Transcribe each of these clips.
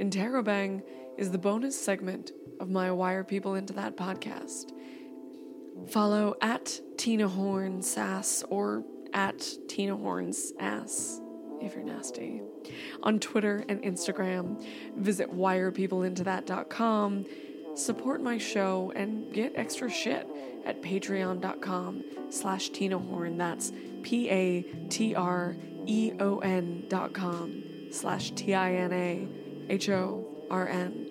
Interrobang is the bonus segment of my Why Are People Into That podcast. Follow at Tina Horn Sass or at Tina Horn's Ass if you're nasty. On Twitter and Instagram, visit whyarepeopleintothat.com, support my show, and get extra shit at patreon.com slash Tina Horn. That's P-A-T-R-E-O-N dot com slash T-I-N-A H O R N.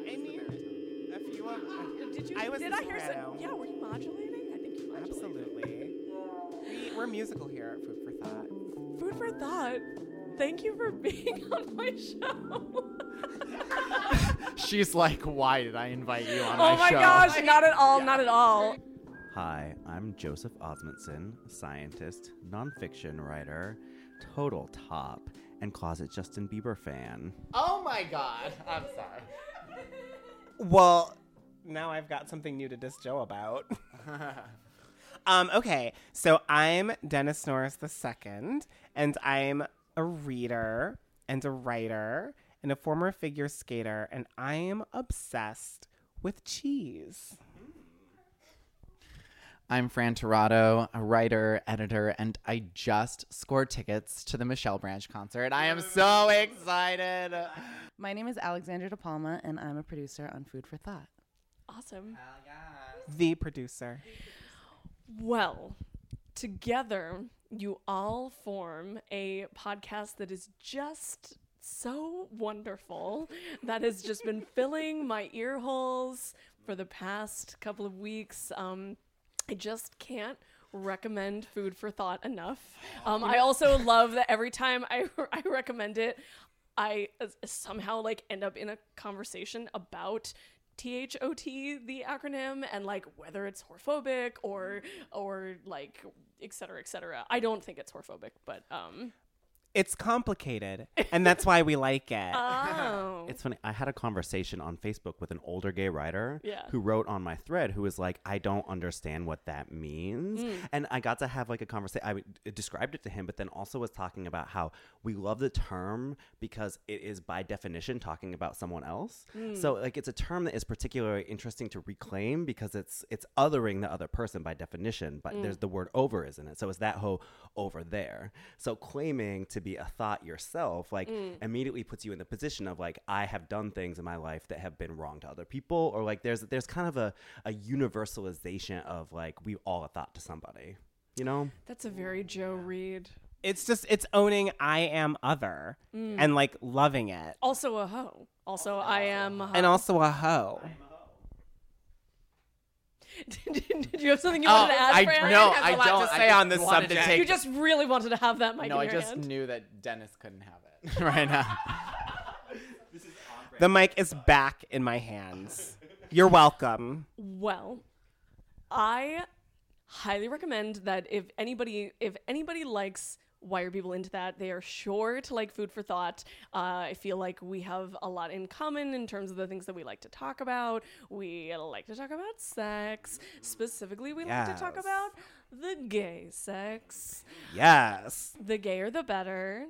I mean, if you want, Did you? I was did I hear soprano. some? Yeah, were you modulating? I think you modulated. Absolutely. We, we're musical here at Food for Thought. Food for thought. Thank you for being on my show. She's like, why did I invite you on oh my show? Oh my gosh, not at all, not at all. Hi, I'm Joseph Osmondson, scientist, nonfiction writer, total top, and closet Justin Bieber fan. Oh my god. I'm sorry. Well, now I've got something new to diss Joe about. um, okay, so I'm Dennis Norris II, and I'm a reader and a writer and a former figure skater, and I am obsessed with cheese. I'm Fran Tirado, a writer, editor, and I just scored tickets to the Michelle Branch concert. I am so excited. My name is Alexandra De Palma, and I'm a producer on Food for Thought. Awesome. The producer. Well, together you all form a podcast that is just so wonderful that has just been filling my ear holes for the past couple of weeks. Um, I just can't recommend food for thought enough. Um, I also love that every time I, I recommend it, I uh, somehow like end up in a conversation about THOT, the acronym, and like whether it's whorephobic or or like et cetera, et cetera. I don't think it's whorephobic, but um, It's complicated, and that's why we like it. oh, It's funny, I had a conversation on Facebook with an older gay writer Yeah. who wrote on my thread who was like, I don't understand what that means. Hmm. And I got to have like a conversation. I w- described it to him, but then also was talking about how we love the term because it is by definition talking about someone else. Hmm. So like it's a term that is particularly interesting to reclaim because it's it's othering the other person by definition, but Hmm. there's the word over is in it. So it's that whole over there. So claiming to be a thought yourself like Hmm. immediately puts you in the position of like I have done things in my life that have been wrong to other people or like there's there's kind of a, a universalization of like we all a thought to somebody. You know? that's a very Joe Reed. it's just it's owning I am other and like loving it, Also a hoe. Also, I am. A hoe. and also a hoe. Did, did you have something you Oh, wanted to add, I Fran? no, I a I lot to don't. say I on just this subject. take- You just really wanted to have that mic no, in I just hand. knew that Dennis couldn't have it right now. The mic is back in my hands. You're welcome. Well, I highly recommend that if anybody if anybody likes why are people into that. They are sure to like food for thought. Uh, i feel like we have a lot in common in terms of the things that we like to talk about. We like to talk about sex. Specifically we like to talk about the gay sex. Yes. the gayer the better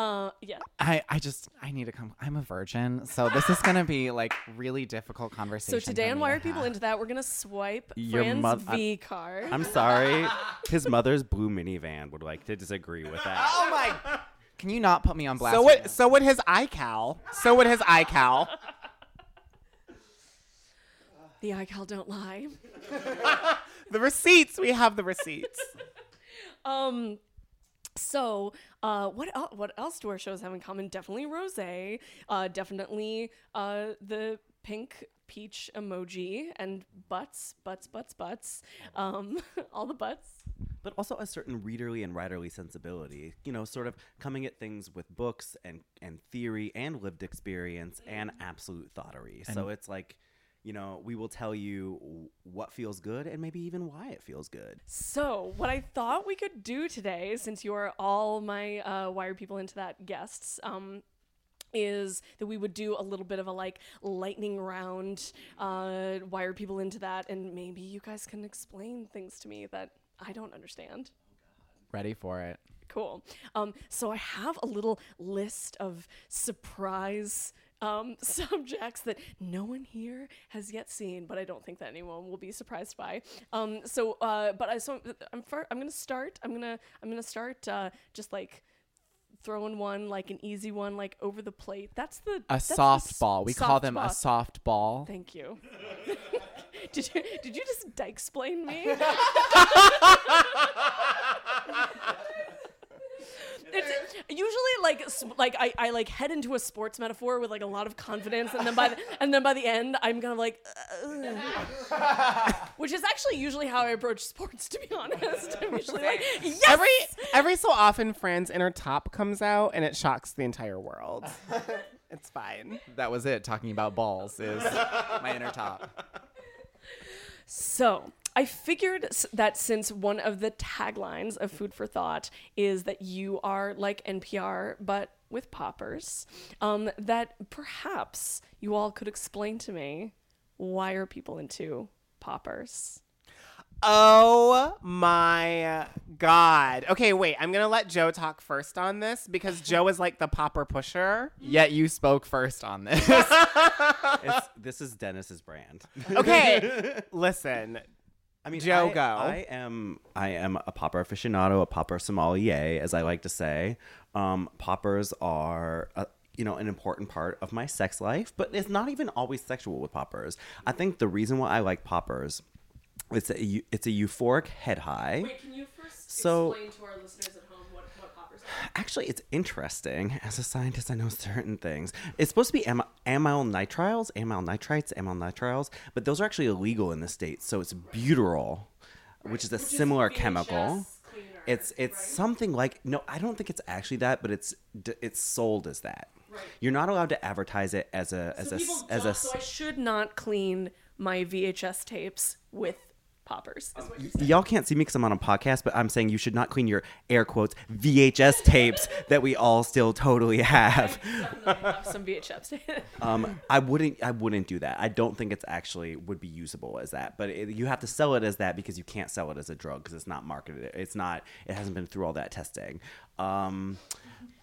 uh yeah I, I just I need to come. I'm a virgin, so this is gonna be like really difficult conversation. so today for on me wire to people into that we're gonna swipe Your fran's moth- I- v card I'm sorry. His mother's blue minivan would like to disagree with that. Oh my! Can you not put me on blast? So right would so would his iCal. So would his iCal. the iCal don't lie the receipts. We have the receipts. Um, so, uh, what el- what else do our shows have in common? Definitely rose. Uh, definitely uh, the pink peach emoji and butts, butts, butts, butts. Um, all the butts. but also a certain readerly and writerly sensibility. You know, sort of coming at things with books and and theory and lived experience and absolute thoughterry. so it's like, you know, we will tell you what feels good and maybe even why it feels good. So, what I thought we could do today, since you are all my uh, Why Are People into that guests, um, is that we would do a little bit of a like lightning round, uh, why are people into that, and maybe you guys can explain things to me that I don't understand. Ready for it. Cool. Um, so I have a little list of surprise um, subjects that no one here has yet seen, but I don't think that anyone will be surprised by. Um, so, uh, but I so I'm fir- I'm gonna start. I'm gonna I'm gonna start uh, just like throwing one like an easy one like over the plate. That's the A softball. We call them a softball. soft ball. Thank you. did you did you just explain me? It's usually like like I, I like head into a sports metaphor with like a lot of confidence and then by the, and then by the end I'm kind of like "Ugh." which is actually usually how I approach sports to be honest. I'm usually like yes Every every so often, Fran's inner top comes out and it shocks the entire world. it's fine. That was it. Talking about balls is my inner top. So I figured that since one of the taglines of Food for Thought is that you are like NPR, but with poppers, um, that perhaps you all could explain to me why are people into poppers? Oh my god. Okay, wait. I'm gonna let Joe talk first on this because Joe is like the popper pusher. Yet you spoke first on this. It's, this is Dennis's brand. Okay, listen. I mean, Joe, I, go. I am I am a popper aficionado, a popper sommelier, as I like to say. Um, poppers are. A, you know, an important part of my sex life, but it's not even always sexual with poppers. I think the reason why I like poppers, it's a it's a euphoric head high. Wait, can you first So- explain to our listeners at home what, what poppers are? Actually, it's interesting. As a scientist, I know certain things. It's supposed to be am- amyl nitriles, amyl nitrites, amyl nitriles, but those are actually illegal in the states. So it's butyrol, which is a similar chemical. It's it's something like no, I don't think it's actually that, but it's it's sold as that. You're not allowed to advertise it as a as a s- as a so I should not clean my VHS tapes with poppers. is what you're Y'all can't see me because I'm on a podcast, but I'm saying you should not clean your air quotes VHS tapes that we all still totally have. Some VHS. Um, I wouldn't. I wouldn't do that. I don't think it's actually would be usable as that. But it, you have to sell it as that because you can't sell it as a drug because it's not marketed. It's not. It hasn't been through all that testing. Um,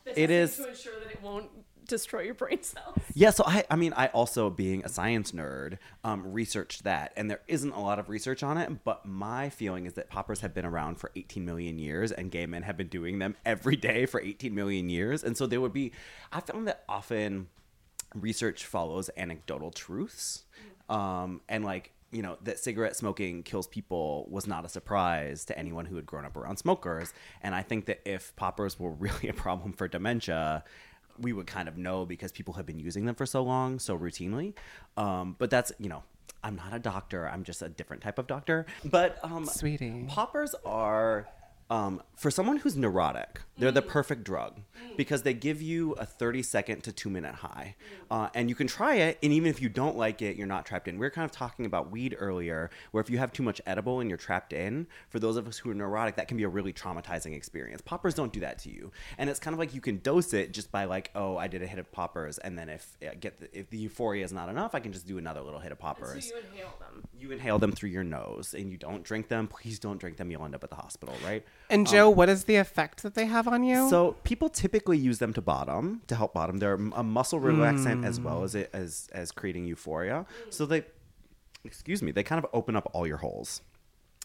it is. to ensure that it won't destroy your brain cells. Yeah, so I, I mean, I also, being a science nerd, um, researched that, and there isn't a lot of research on it. But my feeling is that poppers have been around for 18 million years, and gay men have been doing them every day for 18 million years, and so there would be. I found that often research follows anecdotal truths, um, and like you know that cigarette smoking kills people was not a surprise to anyone who had grown up around smokers. And I think that if poppers were really a problem for dementia, we would kind of know because people have been using them for so long, so routinely. Um, but that's you know. I'm not a doctor. I'm just a different type of doctor. But um, Sweetie. poppers are um, for someone who's neurotic. They're the perfect drug because they give you a 30 second to two minute high, uh, and you can try it. And even if you don't like it, you're not trapped in. We are kind of talking about weed earlier, where if you have too much edible and you're trapped in, for those of us who are neurotic, that can be a really traumatizing experience. Poppers don't do that to you, and it's kind of like you can dose it just by like, oh, I did a hit of poppers, and then if I get the, if the euphoria is not enough, I can just do another little hit of poppers you inhale them. you inhale them through your nose and you don't drink them please don't drink them you'll end up at the hospital right And um, Joe, what is the effect that they have on you? so people typically use them to bottom to help bottom they're a muscle relaxant as well as it as as creating euphoria so they excuse me they kind of open up all your holes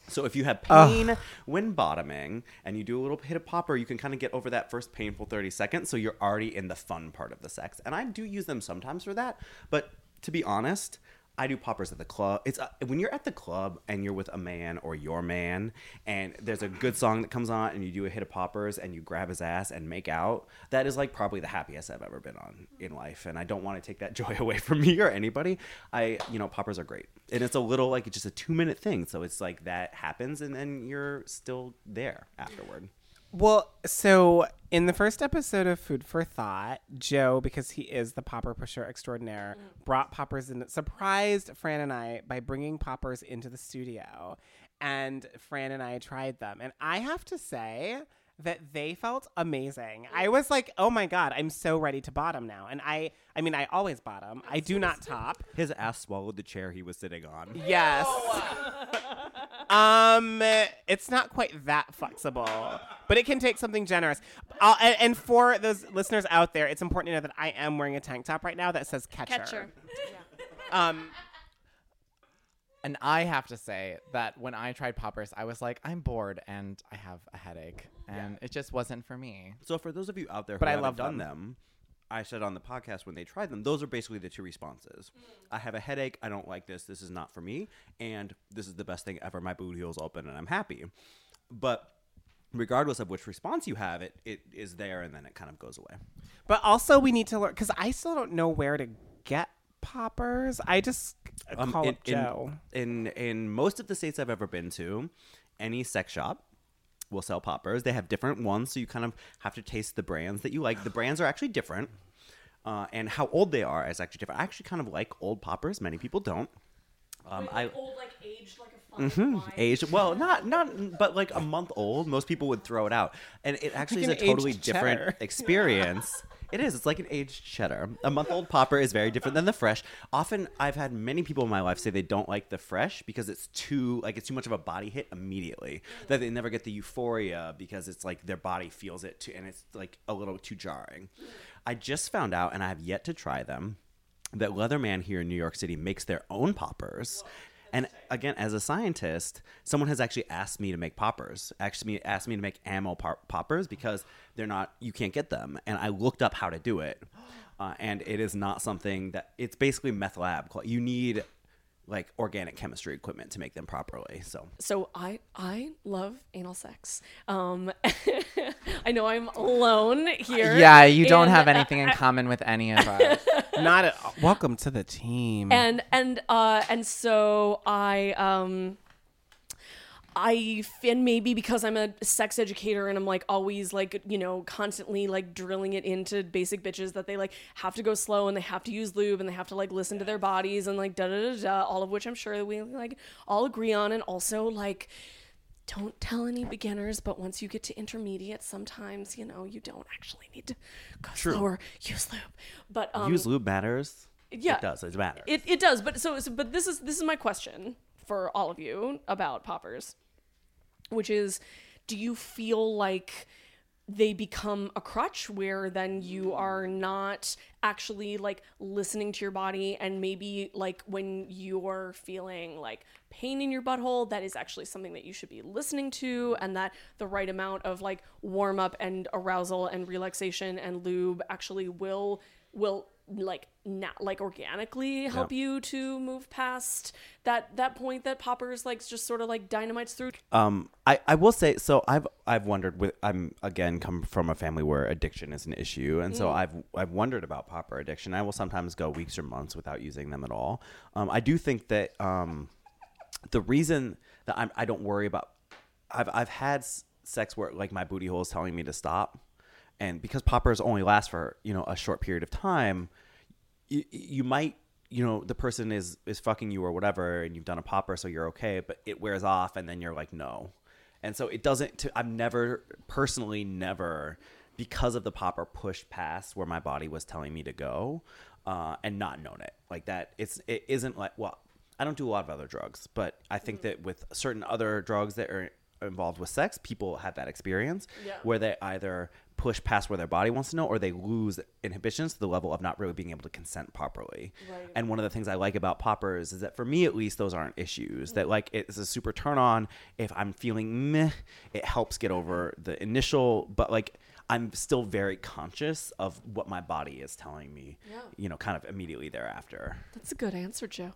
so if you have pain when bottoming and you do a little hit of popper, you can kind of get over that first painful 30 seconds. So you're already in the fun part of the sex. And I do use them sometimes for that. But to be honest, I do poppers at the club. It's uh, when you're at the club and you're with a man or your man, and there's a good song that comes on, and you do a hit of poppers, and you grab his ass and make out. That is like probably the happiest I've ever been on in life, and I don't want to take that joy away from me or anybody. I, you know, poppers are great, and it's a little like it's just a two minute thing, so it's like that happens, and then you're still there afterward. Well, so in the first episode of Food for Thought, Joe, because he is the popper pusher extraordinaire, mm. brought poppers in, surprised Fran and I by bringing poppers into the studio. And Fran and I tried them. And I have to say that they felt amazing. I was like, oh my God, I'm so ready to bottom now. And I, I mean, I always bottom, I do not top. His ass swallowed the chair he was sitting on. Yes. um, it's not quite that flexible, but it can take something generous. I'll, and, and for those listeners out there, it's important to know that I am wearing a tank top right now that says catcher. Catcher. Um, And I have to say that when I tried poppers, I was like, I'm bored and I have a headache, and it just wasn't for me. So for those of you out there who But I haven't love done them. them. I said on the podcast when they tried them, those are basically the two responses. I have a headache. I don't like this. This is not for me. And this is the best thing ever. My booty heels open and I'm happy. But regardless of which response you have, it it is there and then it kind of goes away. but also we need to learn because I still don't know where to get poppers. I just Um, call in, up Joe. In, in in most of the states I've ever been to, any sex shop will sell poppers. They have different ones, so you kind of have to taste the brands that you like. The brands are actually different, uh, and how old they are is actually different. I actually kind of like old poppers. Many people don't. Um, I like old, like aged like a fine wine. aged well, not not, but like a month old. Most people would throw it out, and it actually Like is a totally aged different experience. It is. It's like an aged cheddar. A month old popper is very different than the fresh. Often, I've had many people in my life say they don't like the fresh because it's too like it's too much of a body hit immediately. That they never get the euphoria because it's like their body feels it too, and it's like a little too jarring. I just found out, and I have yet to try them that Leatherman here in New York City makes their own poppers. And again, as a scientist, someone has actually asked me to make poppers. Actually, asked me to make ammo pop- poppers because they're not. You can't get them. And I looked up how to do it, uh, and it is not something that. It's basically meth lab. You need like organic chemistry equipment to make them properly. So So I I love anal sex. Um, I know I'm alone here. Yeah, you don't and, have uh, anything in common with any of us. Not at welcome to the team. and and uh and so I um I and maybe because I'm a sex educator and I'm like always like you know constantly like drilling it into basic bitches that they like have to go slow and they have to use lube and they have to like listen to their bodies and like da da da da all of which I'm sure that we like all agree on. And also like don't tell any beginners but once you get to intermediate sometimes you know you don't actually need to go slower use lube. But um use lube matters. yeah. it does. It matters. it, it does. But so, so but this is this is my question for all of you about poppers which is do you feel like they become a crutch where then you are not actually like listening to your body and maybe like when you're feeling like pain in your butthole that is actually something that you should be listening to and that the right amount of like warm up and arousal and relaxation and lube actually will will like not like organically help you to move past that that point that poppers like just sort of like dynamites through Um, I, I will say so. I've I've wondered with I'm again come from a family where addiction is an issue, and so I've I've wondered about popper addiction. I will sometimes go weeks or months without using them at all. Um, I do think that um, the reason that I'm I don't worry about I've I've had s- sex where like my booty hole is telling me to stop, and because poppers only last for you know a short period of time, you, you might you know the person is is fucking you or whatever and you've done a popper so you're okay but it wears off and then you're like no. And so it doesn't to, i've never personally never because of the popper pushed past where my body was telling me to go uh, and not known it. Like that it's it isn't like well i don't do a lot of other drugs but i think that with certain other drugs that are involved with sex people have that experience Yeah. where they either push past where their body wants to know or they lose inhibitions to the level of not really being able to consent properly. And one of the things I like about poppers is that for me at least those aren't issues. That like it's a super turn on if I'm feeling meh, it helps get over the initial but like I'm still very conscious of what my body is telling me, you know, kind of immediately thereafter. that's a good answer joe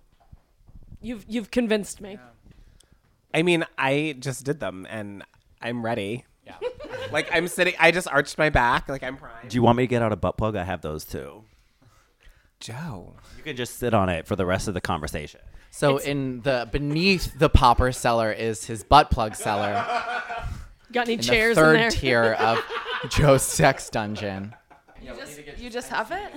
You've you've convinced me. I mean, I just did them and I'm ready. Yeah. like I'm sitting I just arched my back like I'm primed. Do you want me to get out a butt plug? I have those too. Joe. You can just sit on it for the rest of the conversation. So in the beneath the popper cellar is his butt plug cellar. Got any In chairs the third in there? tier of Joe's sex dungeon. You just, you just have it?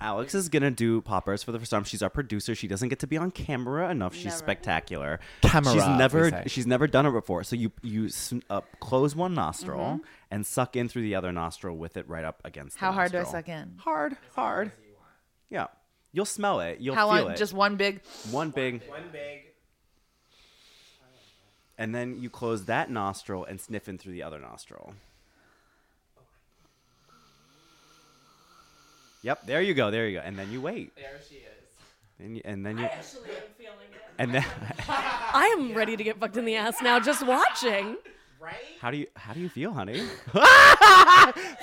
Alex is gonna do poppers for the first time. She's our producer. She doesn't get to be on camera enough. She's Never. spectacular. Camera, She's never she's never done it before. So you you uh, close one nostril Mm-hmm. and suck in through the other nostril with it right up against. the How hard do I suck in? Hard, hard. Yeah, you'll smell it. You'll How feel long? it. Just one big. one big, One big and then you close that nostril and sniff in through the other nostril. Yep, there you go, there you go, and then you wait. There she is. And, you, and then you. I actually am feeling it. And then, I am ready to get fucked in the ass now just watching. Right? How do you how do you feel, honey?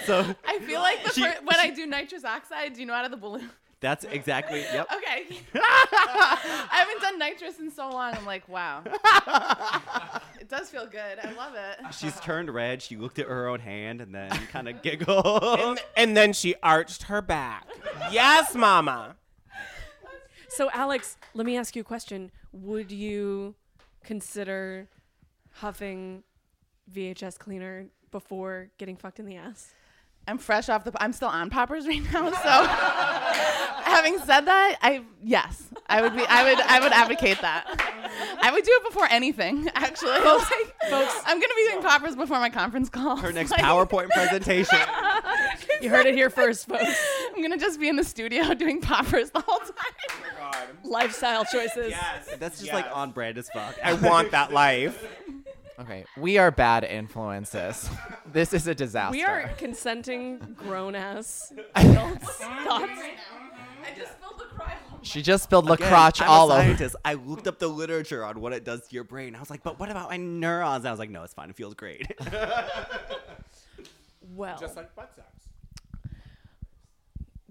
so I feel like the She- fir- when I do nitrous oxide, do you know out of the balloon? That's exactly yep. Okay. I haven't done nitrous in so long. I'm like, wow. it does feel good. I love it. She's turned red. She looked at her own hand and then kind of giggled. and, and then she arched her back. yes, mama. So Alex, let me ask you a question. Would you consider huffing VHS cleaner before getting fucked in the ass? I'm fresh off the. I'm still on poppers right now. So, having said that, I yes, I would be. I would. I would advocate that. I would do it before anything. Actually, Like, folks- I'm gonna be doing poppers before my conference call. her next PowerPoint presentation. You heard it here first, folks. I'm gonna just be in the studio doing poppers the whole time. Oh Lifestyle choices. Yes, That's just like on brand as fuck. I want that life. Okay, we are bad influences. This is a disaster. We are consenting grown ass adults. Thoughts? I just spilled the cry. She just spilled Again, LaCroix I'm all a over. scientist. I looked up the literature on what it does to your brain. I was like, but what about my neurons? And I was like, no, it's fine. It feels great. Well, Just like butt sex.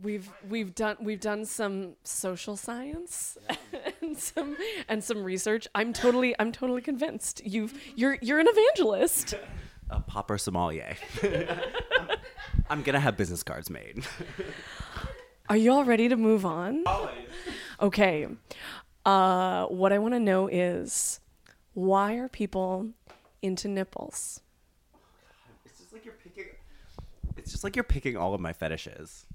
We've we've done we've done some social science and some and some research. I'm totally I'm totally convinced. You've you're you're an evangelist. a popper sommelier. I'm gonna have business cards made. Are you all ready to move on? Okay. Uh, what I want to know is why are people into nipples? It's just like you're picking. It's just like you're picking all of my fetishes.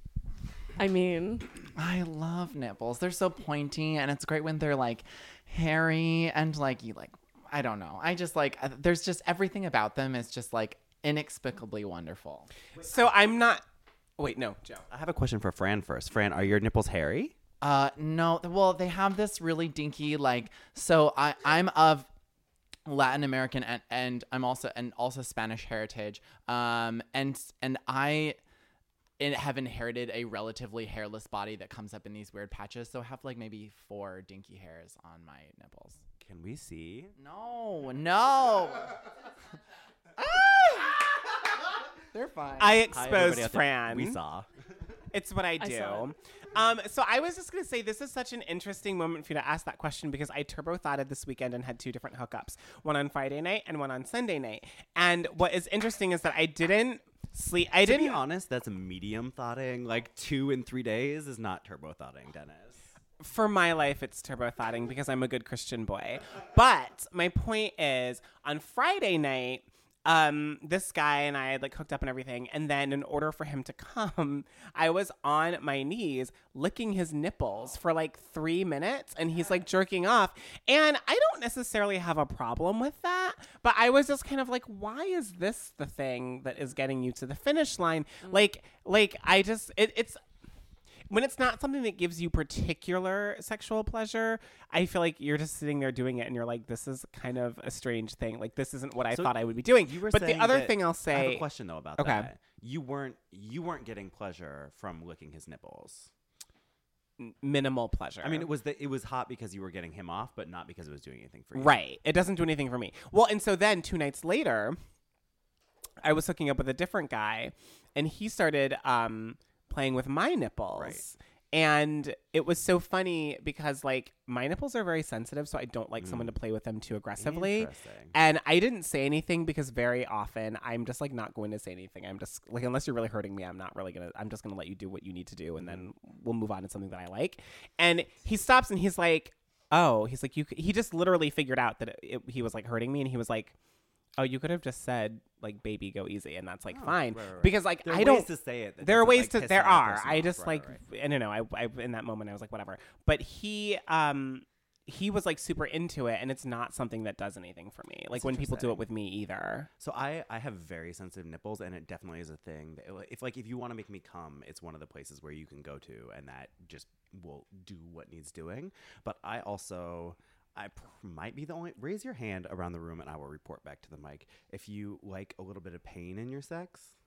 I mean, I love nipples. They're so pointy, and it's great when they're like hairy and like you like. I don't know. I just like. uh, There's just everything about them is just like inexplicably wonderful. So I'm not. Wait, no, Joe. I have a question for Fran first. Fran, are your nipples hairy? Uh, no. Well, they have this really dinky like. So I I'm of Latin American and, and I'm also and also Spanish heritage. Um, and and I. in- have inherited a relatively hairless body that comes up in these weird patches, so I have like maybe four dinky hairs on my nipples. Can we see? No, no. They're fine. I exposed everybody out. Fran. We saw. It's what I I do. Um, so I was just gonna say this is such an interesting moment for you to ask that question because I turbo thoughted this weekend and had two different hookups, one on Friday night and one on Sunday night. And what is interesting is that I didn't sleep. I To be didn't. honest, that's a medium thoughting. Like two in three days is not turbo thoughting, Dennis. for my life, it's turbo thoughting because I'm a good Christian boy. But my point is, on Friday night, um, this guy and I had like hooked up and everything, and then in order for him to come, I was on my knees licking his nipples for like three minutes, and he's like jerking off, and I don't necessarily have a problem with that, but I was just kind of like, why is this the thing that is getting you to the finish line? Like, like I just it, it's when it's not something that gives you particular sexual pleasure, I feel like you're just sitting there doing it and you're like, this is kind of a strange thing. Like, this isn't what I So thought I would be doing. You were but the other thing I'll say. I have a question though about Okay. that. You weren't you weren't getting pleasure from licking his nipples. minimal pleasure. I mean, it was the, it was hot because you were getting him off, but not because it was doing anything for you. Right. It doesn't do anything for me. Well, and so then two nights later, I was hooking up with a different guy, and he started um, playing with my nipples. Right. And it was so funny because like my nipples are very sensitive, so I don't like someone mm. to play with them too aggressively. And I didn't say anything because very often I'm just like not going to say anything. I'm just like unless you're really hurting me, I'm not really gonna. I'm just gonna let you do what you need to do, and then mm-hmm. we'll move on to something that I like. And he stops and he's like, "Oh," he's like, "You." He just literally figured out that it, it, he was like hurting me, and he was like, "Oh, you could have just said like, baby, go easy," and that's like fine right, right. because like There are I don't to say it there are ways like, to there are. I just Right, like I don't know. I, I in that moment I was like whatever. But he um he was like super into it, and it's not something that does anything for me. Like when people do it with me either. So I I have very sensitive nipples, and it definitely is a thing. That it- if like if you want to make me come, it's one of the places where you can go to, and that just will do what needs doing. But I also. I pr- might be the only. Raise your hand around the room, and I will report back to the mic if you like a little bit of pain in your sex.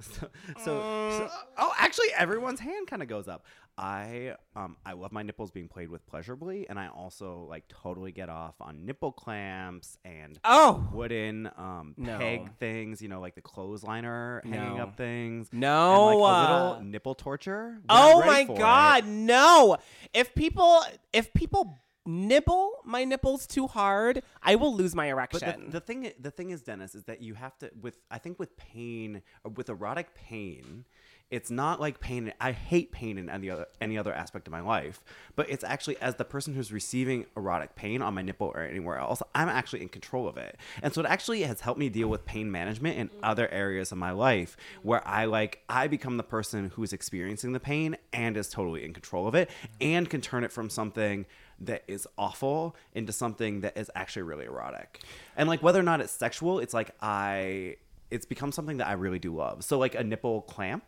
So, so, so- oh, actually, everyone's hand kind of goes up. I um I love my nipples being played with pleasurably, and I also like totally get off on nipple clamps and Oh wooden um No. peg things, you know, like the clothesliner hanging No. up things. No, and like a uh, little nipple torture. Oh my for it. god, no. If people if people nibble my nipples too hard, I will lose my erection. the, the thing, the thing is, Dennis, is that you have to with. I think with pain, uh, with erotic pain, it's not like pain. I hate pain in any other any other aspect of my life, but it's actually as the person who's receiving erotic pain on my nipple or anywhere else, I'm actually in control of it, and so it actually has helped me deal with pain management in mm. other areas of my life mm. where I like I become the person who's experiencing the pain and is totally in control of it mm. and can turn it from something that is awful into something that is actually really erotic. And like whether or not it's sexual, it's like I it's become something that I really do love. So like a nipple clamp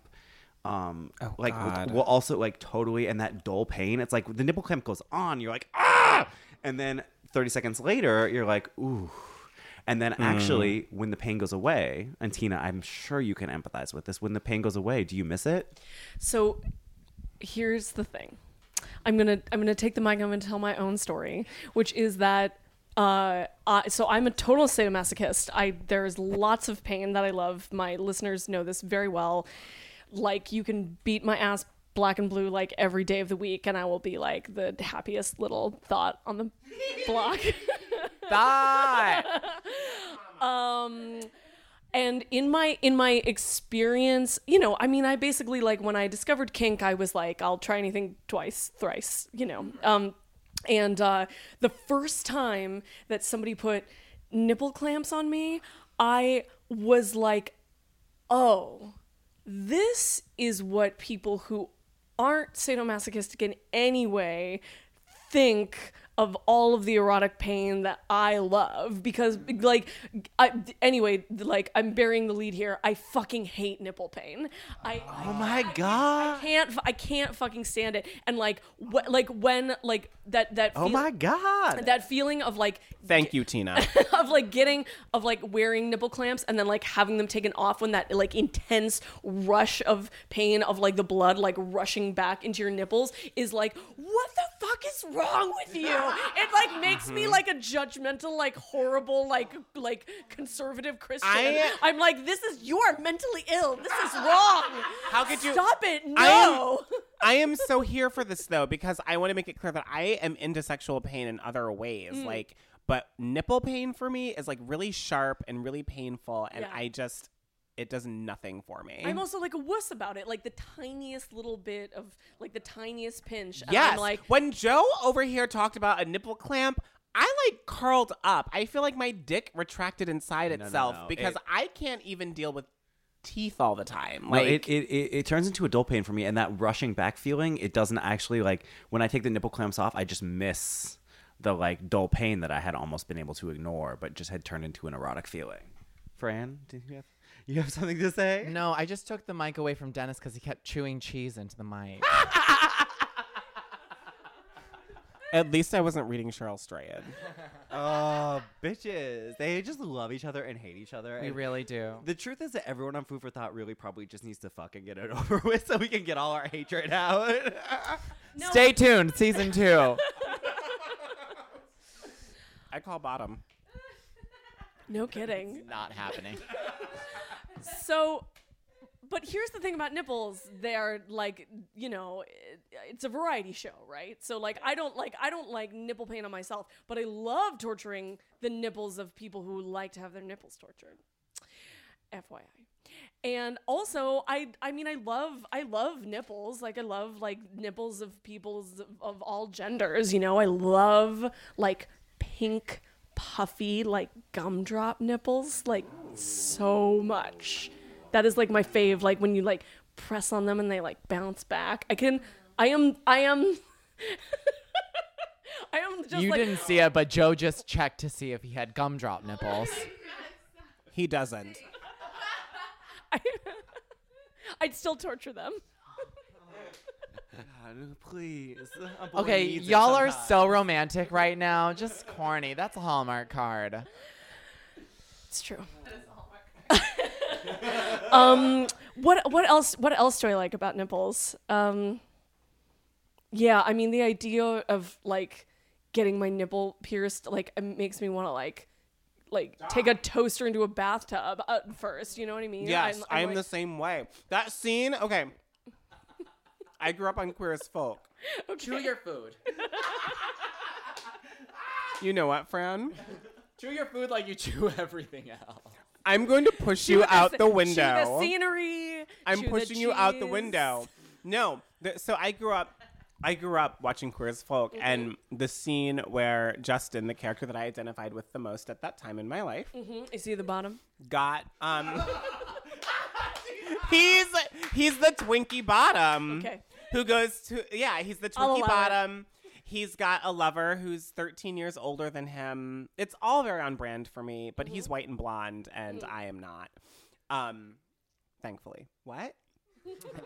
um like will- God. will also like totally and that dull pain it's like the nipple clamp goes on you're like ah and then 30 seconds later you're like ooh and then actually when the pain goes away and tina i'm sure you can empathize with this when the pain goes away do you miss it So here's the thing. I'm gonna I'm gonna take the mic. I'm gonna tell my own story, which is that uh, I, so I'm a total sadomasochist. I there's lots of pain that I love. My listeners know this very well. Like you can beat my ass black and blue like every day of the week, and I will be like the happiest little thought on the block. Die. um and in my in my experience you know i mean i basically like when i discovered kink i was like i'll try anything twice thrice you know. Um and uh the first time that somebody put nipple clamps on me i was like oh this is what people who aren't sadomasochistic in any way think of all of the erotic pain that I love because like I anyway like I'm burying the lead here. I fucking hate nipple pain. I oh my god I can't I can't fucking stand it. And like wh- like when like that that oh my god. that feeling of like Thank you, Tina. of like getting of like wearing nipple clamps and then like having them taken off when that like intense rush of pain of like the blood like rushing back into your nipples is like what the fuck is wrong with you it like makes me Mm-hmm. like a judgmental like horrible like like conservative christian I- i'm like this is you are mentally ill this is wrong How could you- stop it I am- no I am so here for this though because I want to make it clear that I am into sexual pain in other ways. Mm. Like, but nipple pain for me is like really sharp and really painful, and Yeah. I just it does nothing for me. I'm also like a wuss about it, like the tiniest little bit of like the tiniest pinch. And yes. I'm like, when Joe over here talked about a nipple clamp. I like curled up. I feel like my dick retracted inside no, itself no. because It- I can't even deal with teeth all the time. No, Like it, it, it, it turns into a dull pain for me, and that rushing back feeling, it doesn't actually like when I take the nipple clamps off, I just miss the like dull pain that I had almost been able to ignore, but just had turned into an erotic feeling. Fran, do you have you have something to say? No, I just took the mic away from Dennis because he kept chewing cheese into the mic. at least I wasn't reading Cheryl Strayed. Oh, bitches! They just love each other and hate each other. we and really do. The truth is that everyone on Food for Thought really probably just needs to fucking get it over with, so we can get all our hatred out. Stay tuned, season two. I call bottom. No kidding. Not happening. So, but here's the thing about nipples. They're like you know it, it's a variety show right? So like i don't like i don't like nipple pain on myself but i love torturing the nipples of people who like to have their nipples tortured. Fyi and also i i mean i love i love nipples. Like i love like nipples of people's of, of all genders you know? I love like pink puffy like gumdrop nipples like so much that is like my fave like when you like press on them and they like bounce back i can i am i am i am just you like didn't see it, but Joe just checked to see if he had gumdrop nipples. He doesn't. I, i'd still torture them Please. Okay, y'all are so romantic right now. Just corny. That's a Hallmark card. It's true. um, what what else? What else do I like about nipples? Um, yeah, I mean the idea of like getting my nipple pierced like it makes me want to like like take a toaster into a bathtub at first. You know what I mean? Yes, I'm, like- the same way. That scene, okay. I grew up on Queer as Folk. Chew your food. You know what, Fran? Chew your food like you chew everything else. I'm going to push chew you the out sce- the chew window. the scenery. I'm chew the pushing you out the window. No, the, so I grew up. I grew up watching Queer as Folk, Mm-hmm. and the scene where Justin, the character that I identified with the most at that time in my life, Mhm. Is he the bottom? got um. he's he's the Twinkie bottom. Okay. Who goes to yeah? He's the Twinkie allow it. bottom. He's got a lover who's 13 years older than him. It's all very on brand for me, but he's Mm-hmm. white and blonde, and Mm. I am not. Um, thankfully. What?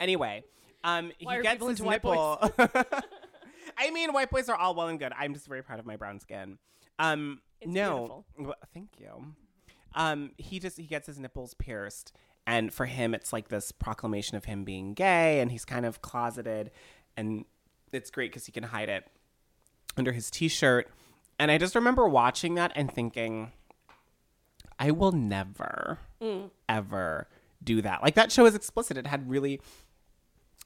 anyway, um, Why he gets his into white nipple. boys? I mean, white boys are all well and good. I'm just very proud of my brown skin. Um, It's no. Well, thank you. Um, he just he gets his nipples pierced, and for him, it's like this proclamation of him being gay, and he's kind of closeted, and it's great because he can hide it under his t-shirt. And I just remember watching that and thinking, I will never, mm. ever do that. Like that show is explicit. It had really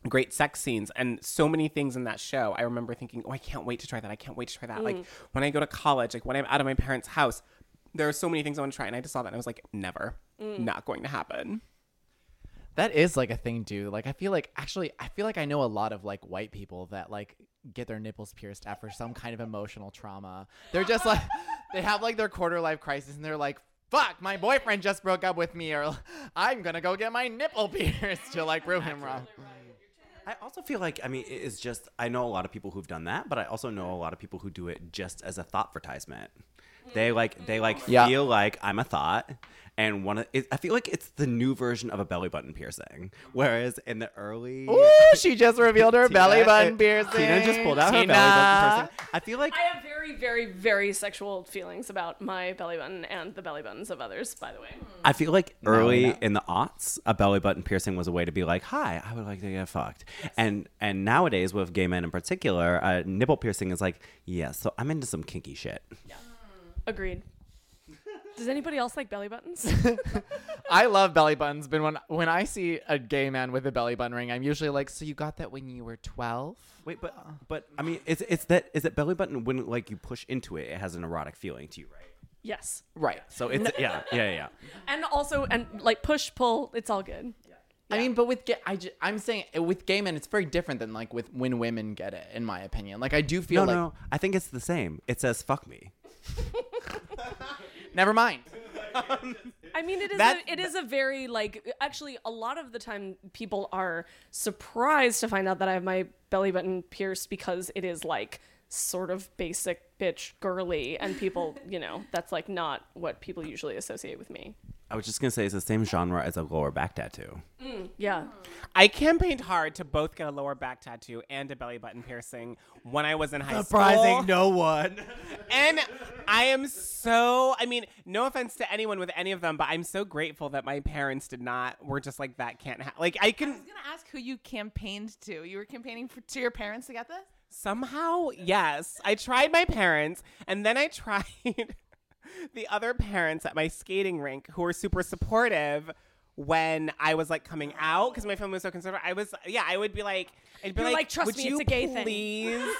great sex scenes and so many things in that show. I remember thinking, oh, I can't wait to try that. I can't wait to try that. Like mm. when I go to college, like when I'm out of my parents' house, there are so many things I want to try. And I just saw that and I was like, never, mm. not going to happen. That is like a thing, dude. Like I feel like actually I feel like I know a lot of like white people that like get their nipples pierced after some kind of emotional trauma. They're just like they have like their quarter life crisis and they're like, fuck, my boyfriend just broke up with me or I'm gonna go get my nipple pierced to like prove him wrong. I also feel like I mean it is just I know a lot of people who've done that, but I also know a lot of people who do it just as a thought advertisement. They like they like Yeah. feel like I'm a thought, and one of it, I feel like it's the new version of a belly button piercing. Whereas in the early, Ooh, she just revealed her belly button uh, piercing. Tina just pulled out her Tina. belly button piercing. I feel like I have very, very, very sexual feelings about my belly button and the belly buttons of others. By the way, I feel like early no. in the aughts, a belly button piercing was a way to be like, "Hi, I would like to get fucked." And and nowadays, with gay men in particular, a nipple piercing is like, "Yeah, so I'm into some kinky shit." Yeah, agreed. Does anybody else like belly buttons? I love belly buttons, but when when I see a gay man with a belly button ring, I'm usually like, "So you got that when you were 12?" Wait, but but I mean, it's it's that is that belly button when like you push into it, it has an erotic feeling to you, right? yes, Right. So it's yeah, yeah, yeah. and also and like push pull, it's all good. Yeah. I mean, but with gay, I I'm saying uh, with gay men, it's very different than like with when women get it, in my opinion. Like I do feel No, like no, I think it's the same. It says "fuck me." never mind. I mean, it is That- a, it is a very like actually a lot of the time people are surprised to find out that I have my belly button pierced because it is like sort of basic bitch girly and people you know that's like not what people usually associate with me. I was just gonna say it's the same genre as a lower back tattoo. Mm, yeah. I campaigned hard to both get a lower back tattoo and a belly button piercing when I was in high school. Surprising no one. And I am so, I mean, no offense to anyone with any of them, but I'm so grateful that my parents did not, were just like, that can't happen. Like, I can I was gonna ask who you campaigned to. You were campaigning for, to your parents to get this? somehow, yes. I tried my parents, and then I tried the other parents at my skating rink who were super supportive when I was like coming out because my family was so conservative. I was yeah, I would be like, I'd be You're like, like, "Trust would me, you it's a gay thing." please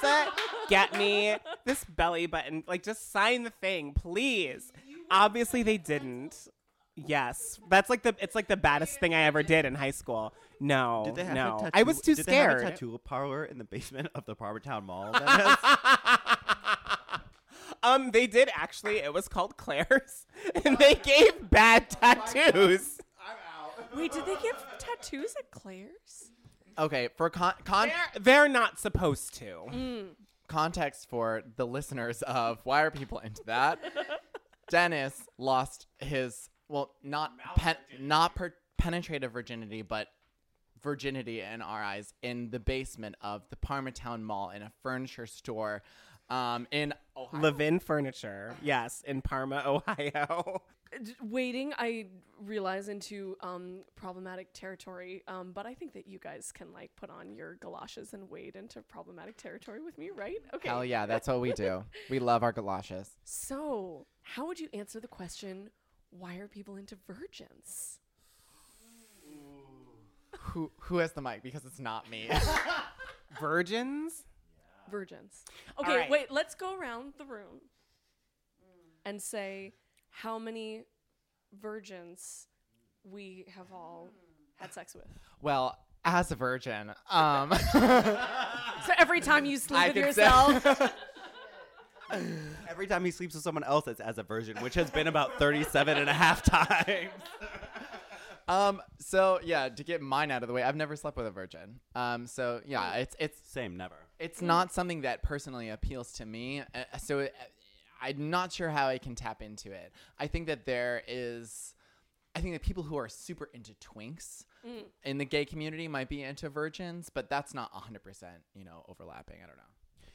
get me this belly button? Like, just sign the thing, please. Obviously, they didn't. Yes, that's like the it's like the baddest thing I ever did in high school. No, Did they have no, a tattoo? I was too scared. did They have a tattoo parlor in the basement of the Parma Town Mall. Dennis? Um, they did actually. It was called Claire's, and they gave bad tattoos. I'm out. Wait, did they give tattoos at Claire's? Okay, for con- con- They're, they're not supposed to. Mm. context for the listeners of why are people into that? Dennis lost his well, not pen, not per- penetrative virginity, but virginity in our eyes in the basement of the Parmatown Mall in a furniture store um, in Ohio. Levin Furniture, yes, in Parma, Ohio. Waiting, I realize into um, problematic territory, um, but I think that you guys can like put on your galoshes and wade into problematic territory with me, right? Okay. Hell yeah, that's what we do. We love our galoshes. So, how would you answer the question? Why are people into virgins? Who who has the mic? Because it's not me. Virgins? Virgins. Okay, right. wait. Let's go around the room and say how many virgins we have all had sex with. well, as a virgin, um, So every time you sleep I with could say- yourself, Every time he sleeps with someone else, it's as a virgin, which has been about 37 and a half times. um, so yeah, to get mine out of the way, I've never slept with a virgin. Um, so yeah, it's it's Same, never. It's not something that personally appeals to me. Uh, so uh, I'm not sure how I can tap into it. I think that there is, I think that people who are super into twinks in the gay community might be into virgins, but that's not 100%, you know, overlapping. I don't know.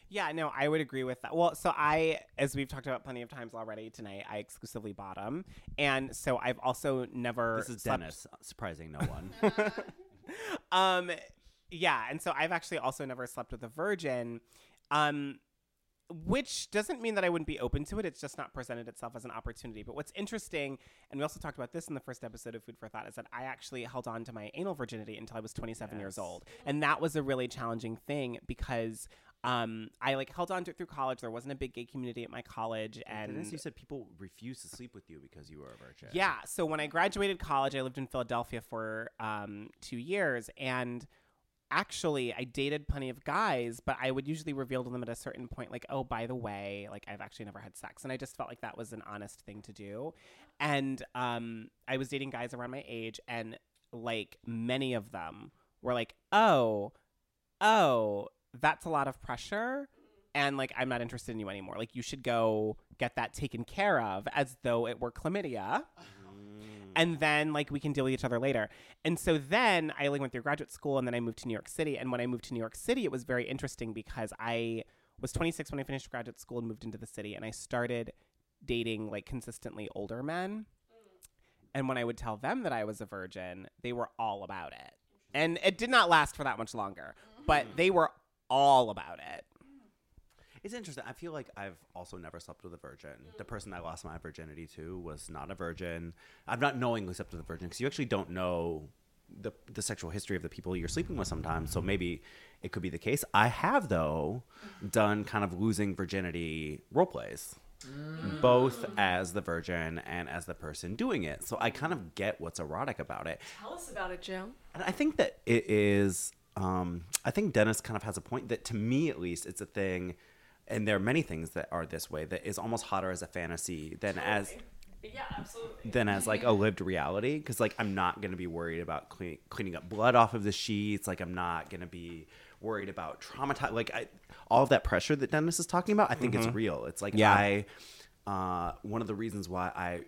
Yeah, no, I would agree with that. Well, so I, as we've talked about plenty of times already tonight, I exclusively bottom, and so I've also never. This is slept- Dennis, surprising no one. Um, yeah, and so I've actually also never slept with a virgin, um, which doesn't mean that I wouldn't be open to it. It's just not presented itself as an opportunity. But what's interesting, and we also talked about this in the first episode of Food for Thought, is that I actually held on to my anal virginity until I was 27 years old, and that was a really challenging thing because. Um, I like held on to it through college. There wasn't a big gay community at my college, and Dennis, you said people refused to sleep with you because you were a virgin. yeah. So when I graduated college, I lived in Philadelphia for um, two years. And actually, I dated plenty of guys, but I would usually reveal to them at a certain point, like, oh, by the way, like, I've actually never had sex. And I just felt like that was an honest thing to do. And um, I was dating guys around my age, and like, many of them were like, oh, oh, that's a lot of pressure and like I'm not interested in you anymore. Like you should go get that taken care of as though it were chlamydia. Mm. And then like we can deal with each other later. And so then I like went through graduate school and then I moved to New York City. And when I moved to New York City, it was very interesting because I was 26 when I finished graduate school and moved into the city and I started dating like consistently older men. Mm. And when I would tell them that I was a virgin, they were all about it. And it did not last for that much longer, but mm. they were all about it. It's interesting. I feel like I've also never slept with a virgin. The mm. person I lost my virginity to was not a virgin. I've not knowingly slept with a virgin because you actually don't know the the sexual history of the people you're sleeping with sometimes. So maybe it could be the case. I have though mm. done kind of losing virginity role plays. Mm. Both as the virgin and as the person doing it. So I kind of get what's erotic about it. tell us about it, Joe. And I think that it is. Um, I think Dennis kind of has a point that, to me at least, it's a thing, and there are many things that are this way that is almost hotter as a fantasy than as Yeah, absolutely. than as like a lived reality. Because like I'm not gonna be worried about clean, cleaning up blood off of the sheets. Like I'm not gonna be worried about traumatized. Like I, all of that pressure that Dennis is talking about, I think it's real. It's like Yeah. I. Uh, one of the reasons why I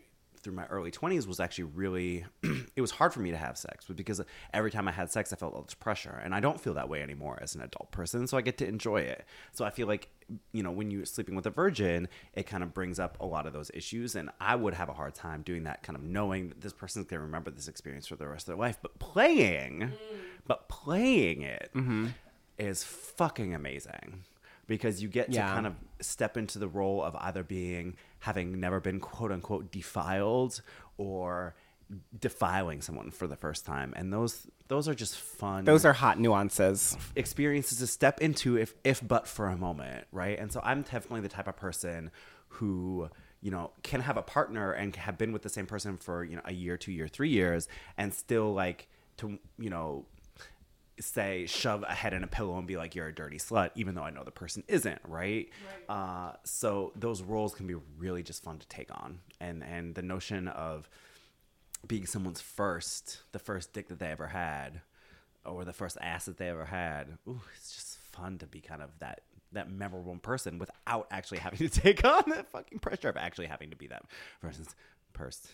through my early 20s was actually really it was hard for me to have sex because every time i had sex i felt all this pressure and i don't feel that way anymore as an adult person so i get to enjoy it. So i feel like you know when you're sleeping with a virgin it kind of brings up a lot of those issues and i would have a hard time doing that kind of knowing that this person's going to remember this experience for the rest of their life but playing mm. but playing it mm-hmm. is fucking amazing because you get Yeah. to kind of step into the role of either being having never been quote unquote defiled or defiling someone for the first time and those those are just fun Those are hot nuances. experiences to step into if if but for a moment right and so i'm definitely the type of person who you know can have a partner and have been with the same person for you know a year two year three years and still like to you know say shove a head in a pillow and be like you're a dirty slut even though i know the person isn't right, Uh, so those roles can be really just fun to take on. And and the notion of being someone's first the first dick that they ever had or the first ass that they ever had ooh it's just fun to be kind of that that memorable person without actually having to take on that fucking pressure of actually having to be that person's first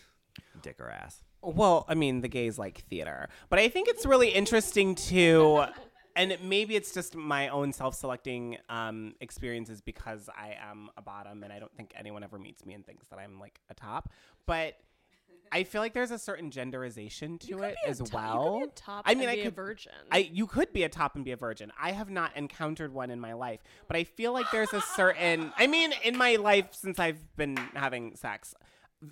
dick or ass Well, I mean, the gays like theater, but I think it's really interesting to, and maybe it's just my own self-selecting um, experiences because I am a bottom, and I don't think anyone ever meets me and thinks that I'm like a top. But I feel like there's a certain genderization to it as top- you could well. be a top I mean, and I be a could, virgin. I you could be a top and be a virgin. I have not encountered one in my life, but I feel like there's a certain. I mean, in my life since I've been having sex.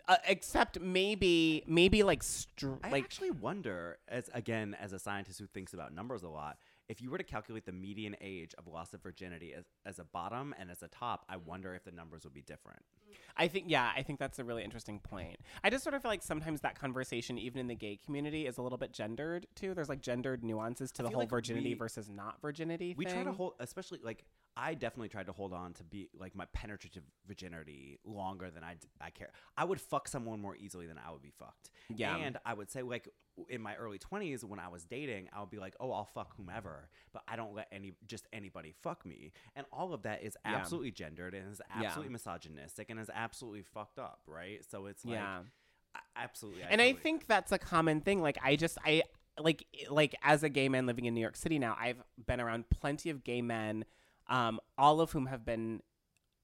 Uh, except maybe, maybe like, str- I like actually wonder, as again, as a scientist who thinks about numbers a lot, if you were to calculate the median age of loss of virginity as, as a bottom and as a top, I wonder if the numbers would be different. I think yeah, I think that's a really interesting point. I just sort of feel like sometimes that conversation, even in the gay community, is a little bit gendered too. There's like gendered nuances to the whole like virginity we- versus not virginity. We try to hold, especially like I definitely tried to hold on to be like my penetrative virginity longer than I I care. I would fuck someone more easily than I would be fucked. Yeah. and I would say like in my early twenties when I was dating, I would be like, oh, I'll fuck whomever, but I don't let any just anybody fuck me. And all of that is Yeah. absolutely gendered and is Yeah. absolutely misogynistic and is absolutely fucked up, right? So it's like, Yeah. I- absolutely. and I think that's a common thing. Like I just I like like as a gay man living in New York City now, I've been around plenty of gay men, um, all of whom have been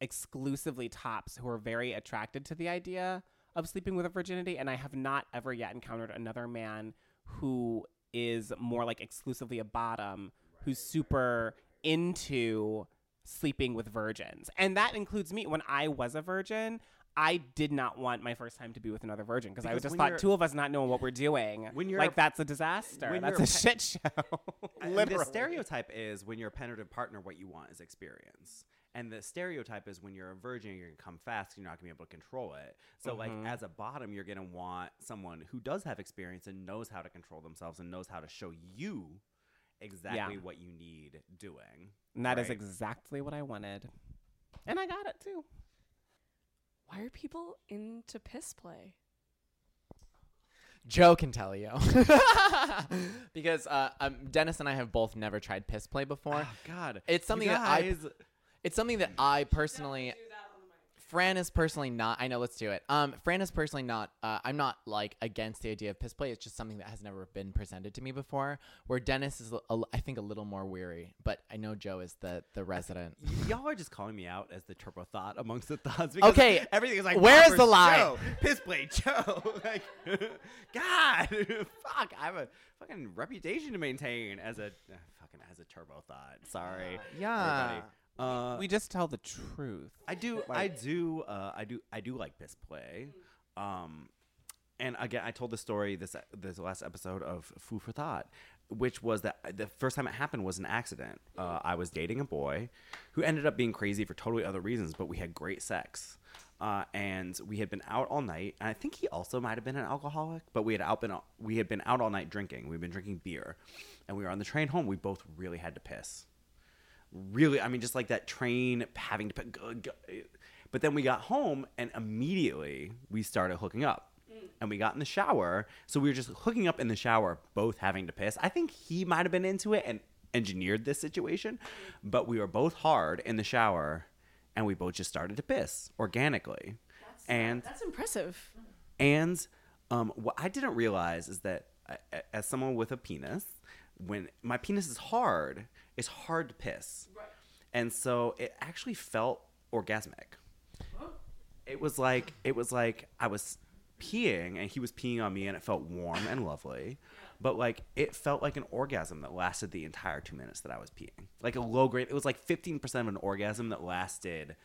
exclusively tops who are very attracted to the idea of sleeping with a virginity, and I have not ever yet encountered another man who is more like exclusively a bottom who's super into sleeping with virgins. And that includes me. When I was a virgin, I did not want my first time to be with another virgin because I Because just when thought you're- two of us not knowing what we're doing. When you're like that's a disaster. when That's you're a a shit show. I Literally. the stereotype is when you're a penetrative partner, what you want is experience. And the stereotype is when you're a virgin, you're gonna come fast. You're not gonna be able to control it. So, like Mm-hmm. as a bottom, you're gonna want someone who does have experience and knows how to control themselves and knows how to show you exactly what you need doing. And that is right? exactly what I wanted. And I got it too. Why are people into piss play? Joe can tell you. because uh, um, Dennis and I have both never tried piss play before. Oh, God, It's something that I. It's something that I personally Fran is personally not. I know. Let's do it. Um, Fran is personally not. Uh, I'm not like against the idea of piss play. It's just something that has never been presented to me before. Where Dennis is, a, a- I think, a little more weary. But I know Joe is the the resident. Y- Y'all are just calling me out as the turbo thought amongst the thoughts. Because Okay, everything is like where's the lie? Joe, Piss play Joe. like, God, fuck, I have a fucking reputation to maintain as a uh, fucking as a turbo thought. Sorry, Yeah. everybody. Uh, we just tell the truth. I do, I do, uh, I do, I do like piss play. Um, and again, I told the story this this last episode of Food for Thought, which was that the first time it happened was an accident. Uh, I was dating a boy who ended up being crazy for totally other reasons, but we had great sex. Uh, and we had been out all night, and I think he also might have been an alcoholic. But we had out been we had been out all night drinking. We'd been drinking beer, and we were on the train home. We both really had to piss really i mean just like that train having to put go- go- but then we got home and immediately we started hooking up. Mm. And we got in the shower. So we were just hooking up in the shower both having to piss. I think he might have been into it and engineered this situation mm-hmm. but we were both hard in the shower and we both just started to piss organically. And That's impressive. and um, what I didn't realize is that a- as someone with a penis, when my penis is hard, it's hard to piss. And so it actually felt orgasmic. It was like it was like I was peeing and he was peeing on me and it felt warm and lovely. But like it felt like an orgasm that lasted the entire two minutes that I was peeing. Like a low grade it was like fifteen percent of an orgasm that lasted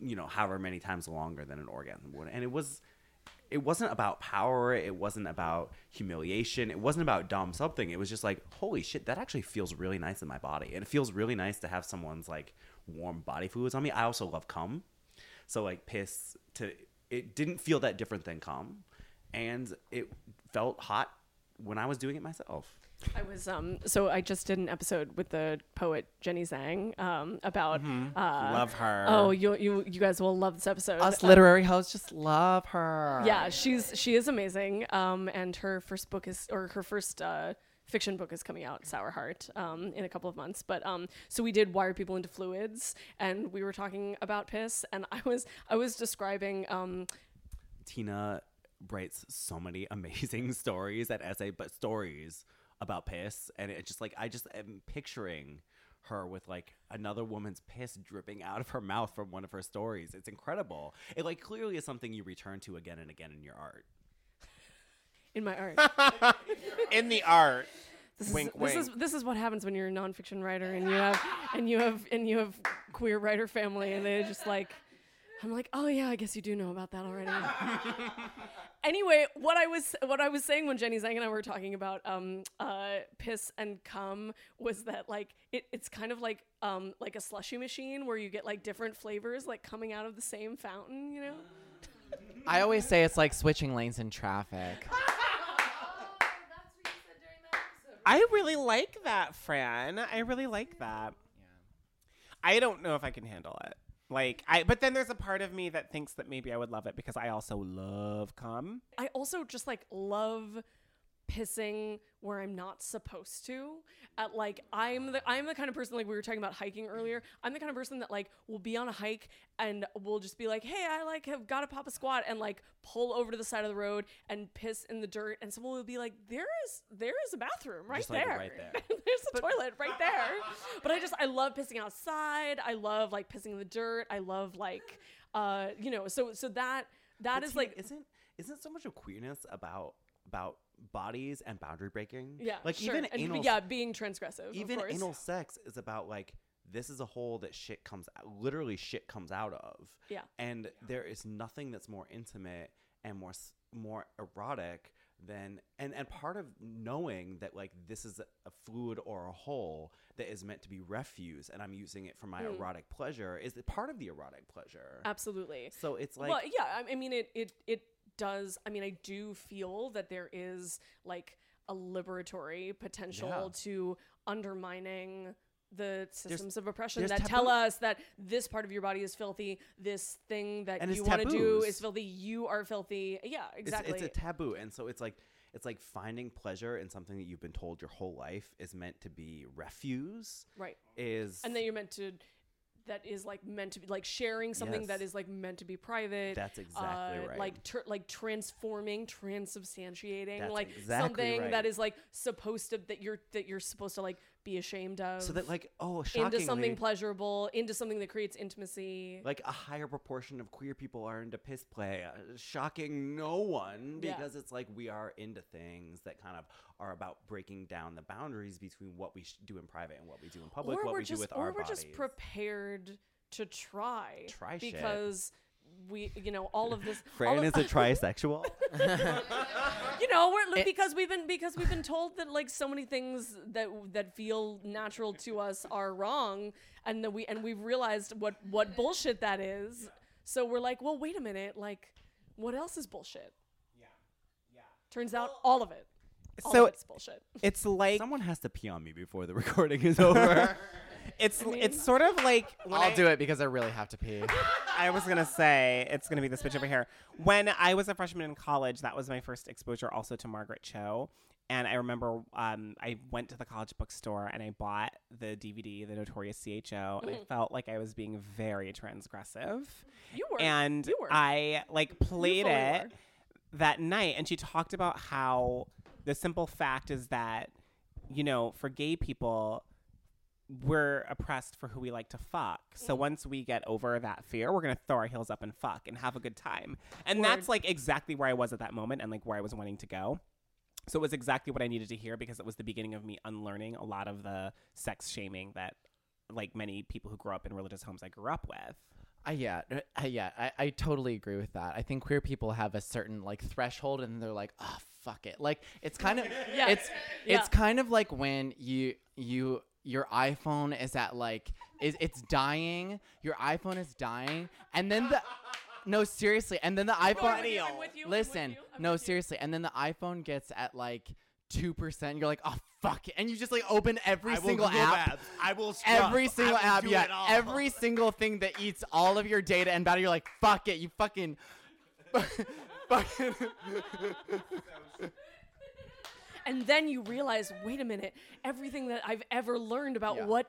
you know, however many times longer than an orgasm would. And it was it wasn't about power. It wasn't about humiliation. It wasn't about dumb something. It was just like, holy shit, that actually feels really nice in my body, and it feels really nice to have someone's like warm body fluids on me. I also love cum, so like piss to it didn't feel that different than cum, and it felt hot when I was doing it myself. I was um so I just did an episode with the poet Jenny Zhang um about Mm-hmm. uh Love her. Oh, you you you guys will love this episode. Us Uh, literary hosts just love her. yeah, she's she is amazing. Um and her first book is or her first uh fiction book is coming out sour heart um, in a couple of months but um, so we did why are people into fluids and we were talking about piss and i was i was describing um, Tina writes so many amazing stories that essay, but stories about piss, and it just like I just am picturing her with like another woman's piss dripping out of her mouth from one of her stories. It's incredible. It like clearly is something you return to again and again in your art. in my art in the art. This Wink, is, this is this is what happens when you're a nonfiction writer and you have and you have and you have queer writer family and they just like I'm like, oh yeah, I guess you do know about that already. anyway, what I was what I was saying when Jenny Zhang and I were talking about um, uh, piss and cum was that like it, it's kind of like um, like a slushy machine where you get like different flavors like coming out of the same fountain, you know? I always say it's like switching lanes in traffic. I really like that, Fran. I really like that. Yeah. I don't know if I can handle it. Like I, but then there's a part of me that thinks that maybe I would love it because I also love cum. I also just like love pissing where I'm not supposed to. At like I'm the I'm the kind of person like we were talking about hiking earlier. I'm the kind of person that like will be on a hike and will just be like, "Hey, I like have got to pop a squat" and like pull over to the side of the road and piss in the dirt and someone will be like, "There is there is a bathroom right Just, like, there. right there. There's a toilet right there." But I just I love pissing outside. I love like pissing in the dirt. I love like uh you know, so so that that But is Tina, like isn't isn't so much of queerness about about bodies and boundary breaking? yeah, like sure. even and, anal yeah, being transgressive. even anal sex is about like this is a hole that shit comes out literally shit comes out of Yeah. and there is nothing that's more intimate and more more erotic than and and part of knowing that like this is a, fluid or a hole that is meant to be refuse and i'm using it for my Mm. erotic pleasure is it part of the erotic pleasure Absolutely. so it's like well, yeah. I- I mean, it it it does. I mean, I do feel that there is like a liberatory potential Yeah. to undermining the systems of oppression there's that tell us that this part of your body is filthy, this thing that And you want to do is filthy, you are filthy. Yeah, it's- exactly. It's, a taboo, and so it's like it's like finding pleasure in something that you've been told your whole life is meant to be refuse. right. Is And then you're meant to that is like meant to be like sharing something that Yes. is like meant to be private. That's exactly uh, right. Like tr- like transforming, transubstantiating, That's like exactly something right. that is like supposed to that you're that you're supposed to like be ashamed of. so that like oh shockingly, into something pleasurable, into something that creates intimacy. like a higher proportion of queer people are into piss play. Uh, shocking no one Yeah. because it's like we are into things that kind of are about breaking down the boundaries between what we sh- do in private and what we do in public, or what we're just do with or our we're bodies. just prepared to try. Try shit. Because we you know all of this Fran of- is a trisexual. you know we're because we've been because we've been told that like so many things that that feel natural to us are wrong and that we and we've realized what what bullshit that is so we're like well wait a minute like what else is bullshit Yeah, yeah. turns out all of it all So- of it's bullshit It's like Someone has to pee on me before the recording is over. It's mean- it's sort of like when I'll I- do it because I really have to pee. I was gonna say it's gonna be the switch over here. When I was a freshman in college, that was my first exposure also to Margaret Cho. And I remember um, I went to the college bookstore and I bought the DVD, The Notorious CHO, and I felt like I was being very transgressive. you were And you were I like played fully it were. that night, and she talked about how the simple fact is that, you know, for gay people, we're oppressed for who we like to fuck. Mm. So once we get over that fear, we're gonna throw our heels up and fuck and have a good time. And that's like exactly where I was at that moment and like where I was wanting to go. So it was exactly what I needed to hear because it was the beginning of me unlearning a lot of the sex shaming that like many people who grew up in religious homes I grew up with. I yeah, uh, I, yeah, I, I totally agree with that. I think queer people have a certain like threshold, and they're like, oh fuck it. Like it's kind of Yeah. it's Yeah. it's kind of like when you you your iPhone is at like is it's dying. Your iPhone is dying, and then the no seriously, and then the iPhone. you, I'm with you, I'm with Listen, you, no with you. seriously, and then the iPhone gets at like two percent. You're like, oh fuck it, and you just like open every single app. I will. Every single app, yeah. Every single thing that eats all of your data and battery, you're like, fuck it, you fucking, fucking. And then you realize, wait a minute, everything that I've ever learned about Yeah. what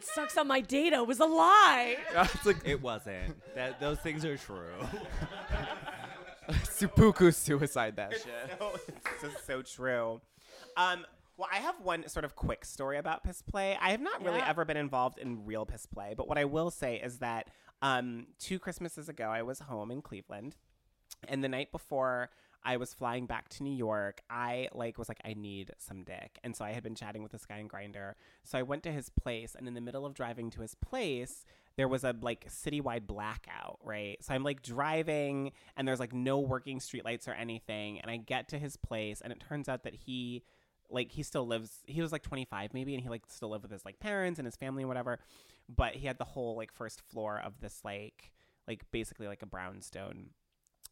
sucks on my data was a lie. it's like it wasn't. That those things are true. Seppuku suicide that shit. No, it's just so true. Um, well, I have one sort of quick story about piss play. I have not really Yeah. ever been involved in real piss play, but what I will say is that um, two Christmases ago, I was home in Cleveland, and the night before I was flying back to New York, I like was like, I need some dick, and so I had been chatting with this guy in Grindr. So I went to his place, and in the middle of driving to his place, there was a like citywide blackout, right? So I'm like driving, and there's like no working streetlights or anything, and I get to his place, and it turns out that he like he still lives he was like 25 maybe and he like still lived with his like parents and his family and whatever but he had the whole like first floor of this like like basically like a brownstone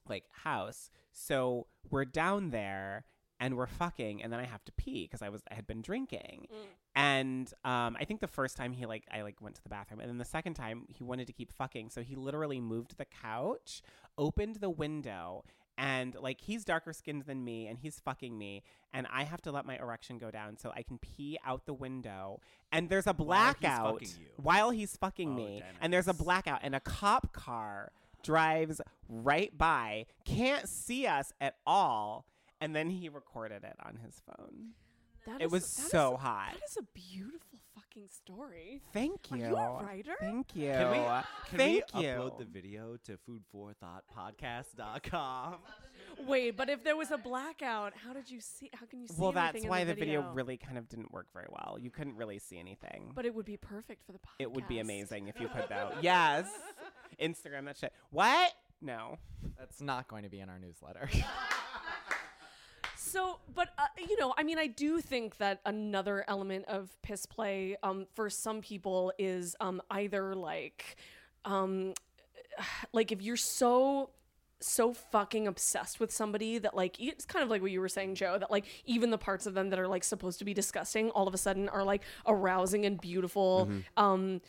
like house. So we're down there and we're fucking and then i have to pee because i was i had been drinking. And um i think the first time he like i like went to the bathroom and then the second time he wanted to keep fucking so he literally moved the couch opened the window and like he's darker skinned than me and he's fucking me and i have to let my erection go down so i can pee out the window. And there's a While he's blackout fucking while he's fucking Oh, me and there's a blackout and a cop car drives right by can't see us at all and then he recorded it on his phone That It is- was that is- so hot. That is a beautiful fucking story. thank you. Are you you a writer? thank you Can we, uh, can thank we you upload the video to foodforthoughtpodcast.com? Wait, but if there was a blackout, how did you see? How can you see? well anything that's in why the, the video really kind of didn't work very well you couldn't really see anything But it would be perfect for the podcast. it would be amazing if you could though yes instagram that shit what no That's not going to be in our newsletter. So, but uh, you know, I mean, I do think that another element of piss play, um, for some people, is um, either like, um, like if you're so so fucking obsessed with somebody that like it's kind of like what you were saying joe that like even the parts of them that are like supposed to be disgusting all of a sudden are like arousing and beautiful. Um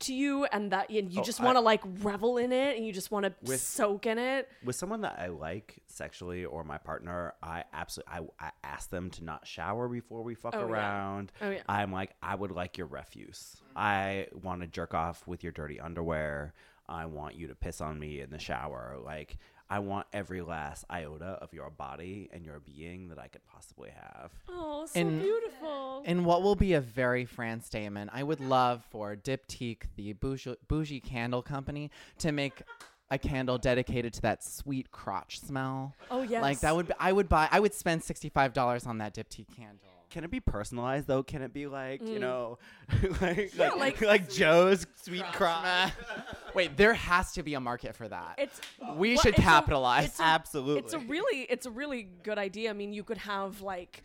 to you and that and you Oh, just want to like revel in it and you just want to soak in it With someone that I like sexually or my partner, I absolutely I, I ask them to not shower before we fuck Oh, yeah. around. Oh, yeah. I'm like, I would like your refuse. I want to jerk off with your dirty underwear. I want you to piss on me in the shower. Like I want every last iota of your body and your being that I could possibly have. oh so In- beautiful In what will be a very Fran statement, I would love for Diptyque, the bougie, bougie candle company, to make a candle dedicated to that sweet crotch smell. Oh, yes. Like that would be, I would buy. I would spend sixty five dollars on that Diptyque candle. Can it be personalized though? Can it be like you mm. know, like Yeah, like, like- like Joe's sweet crotch? Wait, there has to be a market for that. It's we well, should it's a- capitalize. it's a- Absolutely. It's a really it's a really good idea. I mean, you could have like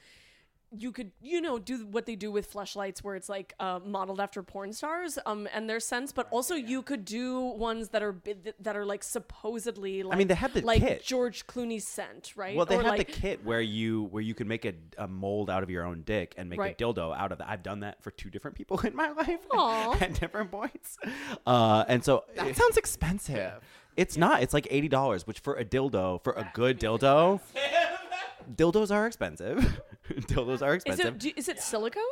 you could you know do what they do with fleshlights where it's like uh, modeled after porn stars um and their sense but also you could do ones that are bi- that are like supposedly like I mean, they have the like kit. George Clooney's scent right Well, they Or have like, the kit where you where you can make a, a mold out of your own dick and make Right. a dildo out of it. I've done that for two different people in my life Aw. at different points. Uh, and so that sounds expensive. it's not. It's like eighty dollars, which for a dildo, for a good dildo, dildos are expensive. dildos are is expensive. it do, is it silicone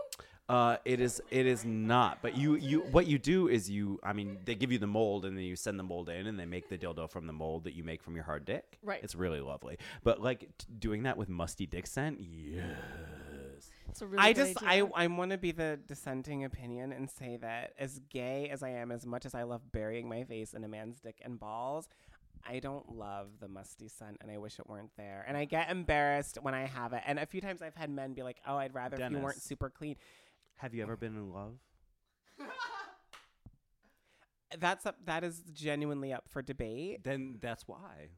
Uh, it is. It is not. But you, you, what you do is you. I mean, they give you the mold, and then you send the mold in, and they make the dildo from the mold that you make from your hard dick. Right. It's really lovely. But like t- doing that with musty dick scent, yes. it's a really I good just idea. I I want to be the dissenting opinion and say that as gay as I am, as much as I love burying my face in a man's dick and balls, I don't love the musty scent, and I wish it weren't there. And I get embarrassed when I have it. And a few times I've had men be like, "Oh, I'd rather if you weren't super clean." Have you ever been in love? that's up. That is genuinely up for debate. Then that's why.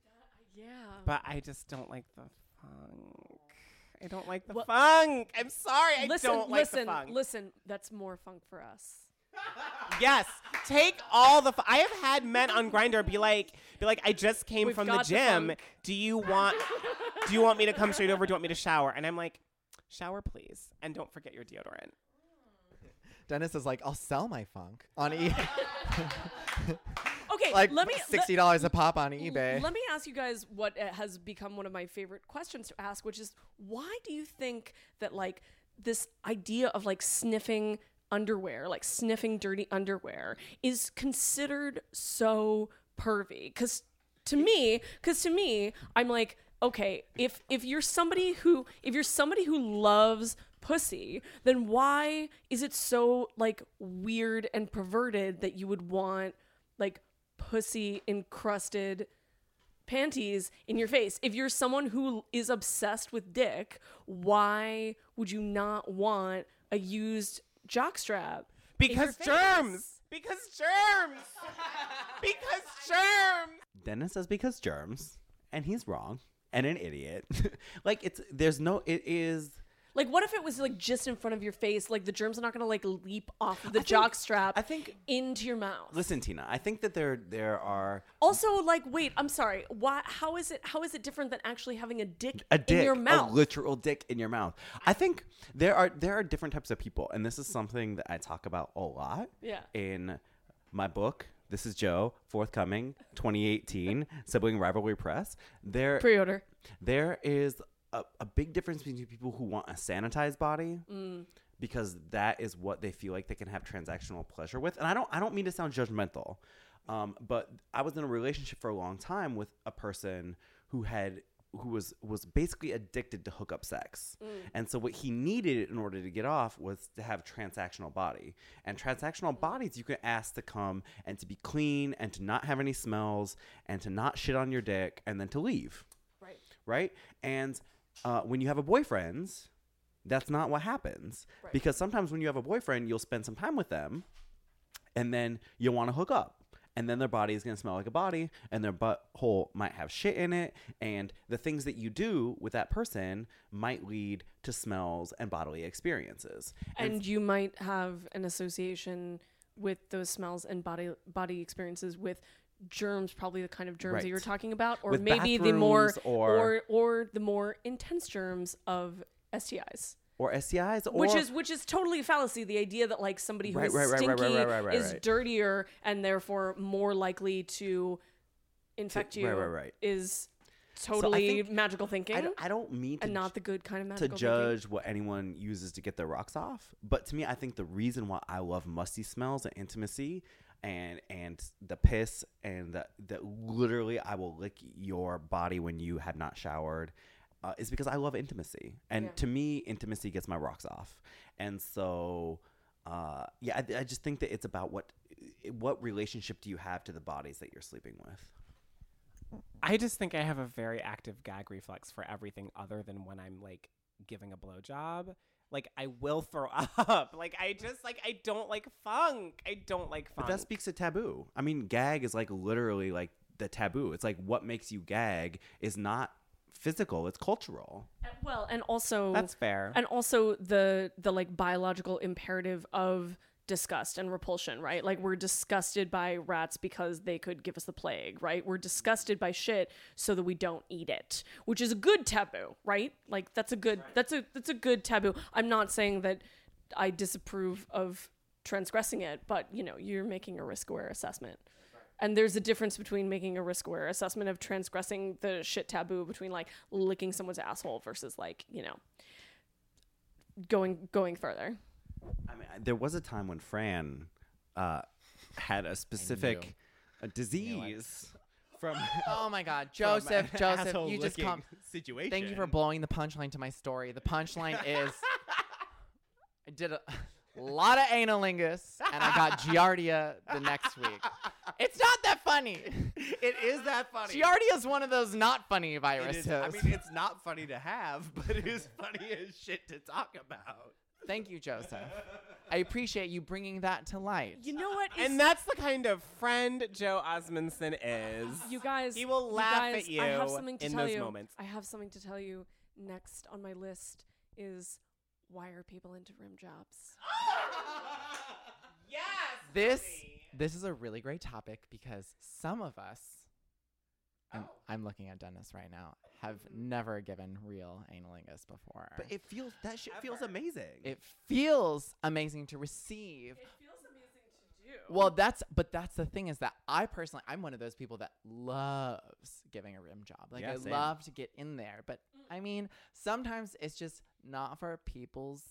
Yeah. But I just don't like the funk. I don't like the Well- funk. I'm sorry. I listen, don't like listen, the funk. listen. That's more funk for us. Yes, take all the. F- I have had men on Grindr be like, be like, I just came We've from the got the gym. funk." do you want? do you want me to come straight over? Do you want me to shower? And I'm like, shower, please, and don't forget your deodorant. Dennis is like, I'll sell my funk on eBay. Okay, like let me sixty dollars a pop on eBay. Let me ask you guys what uh, has become one of my favorite questions to ask, which is why do you think that like this idea of like sniffing underwear, like sniffing dirty underwear, is considered so pervy? Because to me, because to me, I'm like, okay, if if you're somebody who if you're somebody who loves pussy, then why is it so like weird and perverted that you would want like pussy encrusted panties in your face. If you're someone who is obsessed with dick, why would you not want a used jockstrap? Because germs. Because germs. because germs. Dennis says because germs, and he's wrong and an idiot. like it's there's no it is Like, what if it was like just in front of your face? Like the germs are not gonna like leap off of the I think- jockstrap. I think- into your mouth. Listen, Tina, I think that there there are Also, like, wait, I'm sorry. Why? How is it? How is it different than actually having a dick a dick, in your mouth? a literal dick in your mouth. I think there are there are different types of people, and this is something that I talk about a lot. Yeah. In my book, this is Joe, forthcoming, 2018, Sibling Rivalry Press. There Pre-order. there is a, a big difference between people who want a sanitized body because that is what they feel like they can have transactional pleasure with. And i don't i don't mean to sound judgmental um, but i was in a relationship for a long time with a person who had who was was basically addicted to hookup sex. And so what he needed in order to get off was to have transactional body. And transactional bodies you can ask to come and to be clean and to not have any smells and to not shit on your dick and then to leave. Right. right? And uh, when you have a boyfriend, that's not what happens. Because sometimes when you have a boyfriend, you'll spend some time with them, and then you'll want to hook up. And then their body is going to smell like a body, and their butthole might have shit in it. And the things that you do with that person might lead to smells and bodily experiences. and you might have an association with those smells and body body experiences with germs probably the kind of germs Right. that you're talking about or With maybe the more or- or or the more intense germs of STIs or STIs, or which is which is totally a fallacy the idea that like somebody who Right, is right, right, stinky right, is dirtier and therefore more likely to infect you is totally think- magical thinking I don't, I don't mean to and not the good kind of magical to judge what anyone uses to get their rocks off. But to me, I think the reason why I love musty smells and intimacy and and the piss and the, the literally I will lick your body when you have not showered uh, is because I love intimacy. And to me, intimacy gets my rocks off. And so uh, yeah, I, I just think that it's about what what relationship do you have to the bodies that you're sleeping with. I just think I have a very active gag reflex for everything other than when I'm like giving a blowjob. Like I will throw up. Like I just like I don't like funk. I don't like funk. But that speaks to taboo. I mean, gag is like literally like the taboo. It's like what makes you gag is not physical, it's cultural. Well, and also That's fair. And also the the like biological imperative of disgust and repulsion, right? Like we're disgusted by rats because they could give us the plague, right? We're disgusted by shit so that we don't eat it, which is a good taboo, right? Like that's a good that's a that's a good taboo. I'm not saying that I disapprove of transgressing it, but you know, you're making a risk aware assessment. And there's a difference between making a risk aware assessment of transgressing the shit taboo between like licking someone's asshole versus like, you know, going going further. I mean, there was a time when Fran uh, had a specific uh disease from Oh my God, Joseph, Joseph, you just come. situation. Thank you for blowing the punchline to my story. The punchline is I did a lot of analingus and I got giardia the next week. It's not that funny. It is that funny. Giardia is one of those not funny It viruses. is- I mean, it's not funny to have, but it is funny as shit to talk about. Thank you, Joseph. I appreciate you bringing that to light. You know what? And that's the kind of friend Joe Osmundson is. You guys, He will you laugh guys, at you I have something to in tell those you. moments. I have something to tell you. Next on my list is why are people into rim jobs? yes. This this is a really great topic because some of us I'm, oh. I'm looking at Dennis right now have never given real analingus before. But it feels that shit feels amazing. it feels amazing to receive. feels amazing to do. Well, that's but that's the thing is that I personally I'm one of those people that loves giving a rim job. Like Yeah, I same. love to get in there, but I mean sometimes it's just not for people's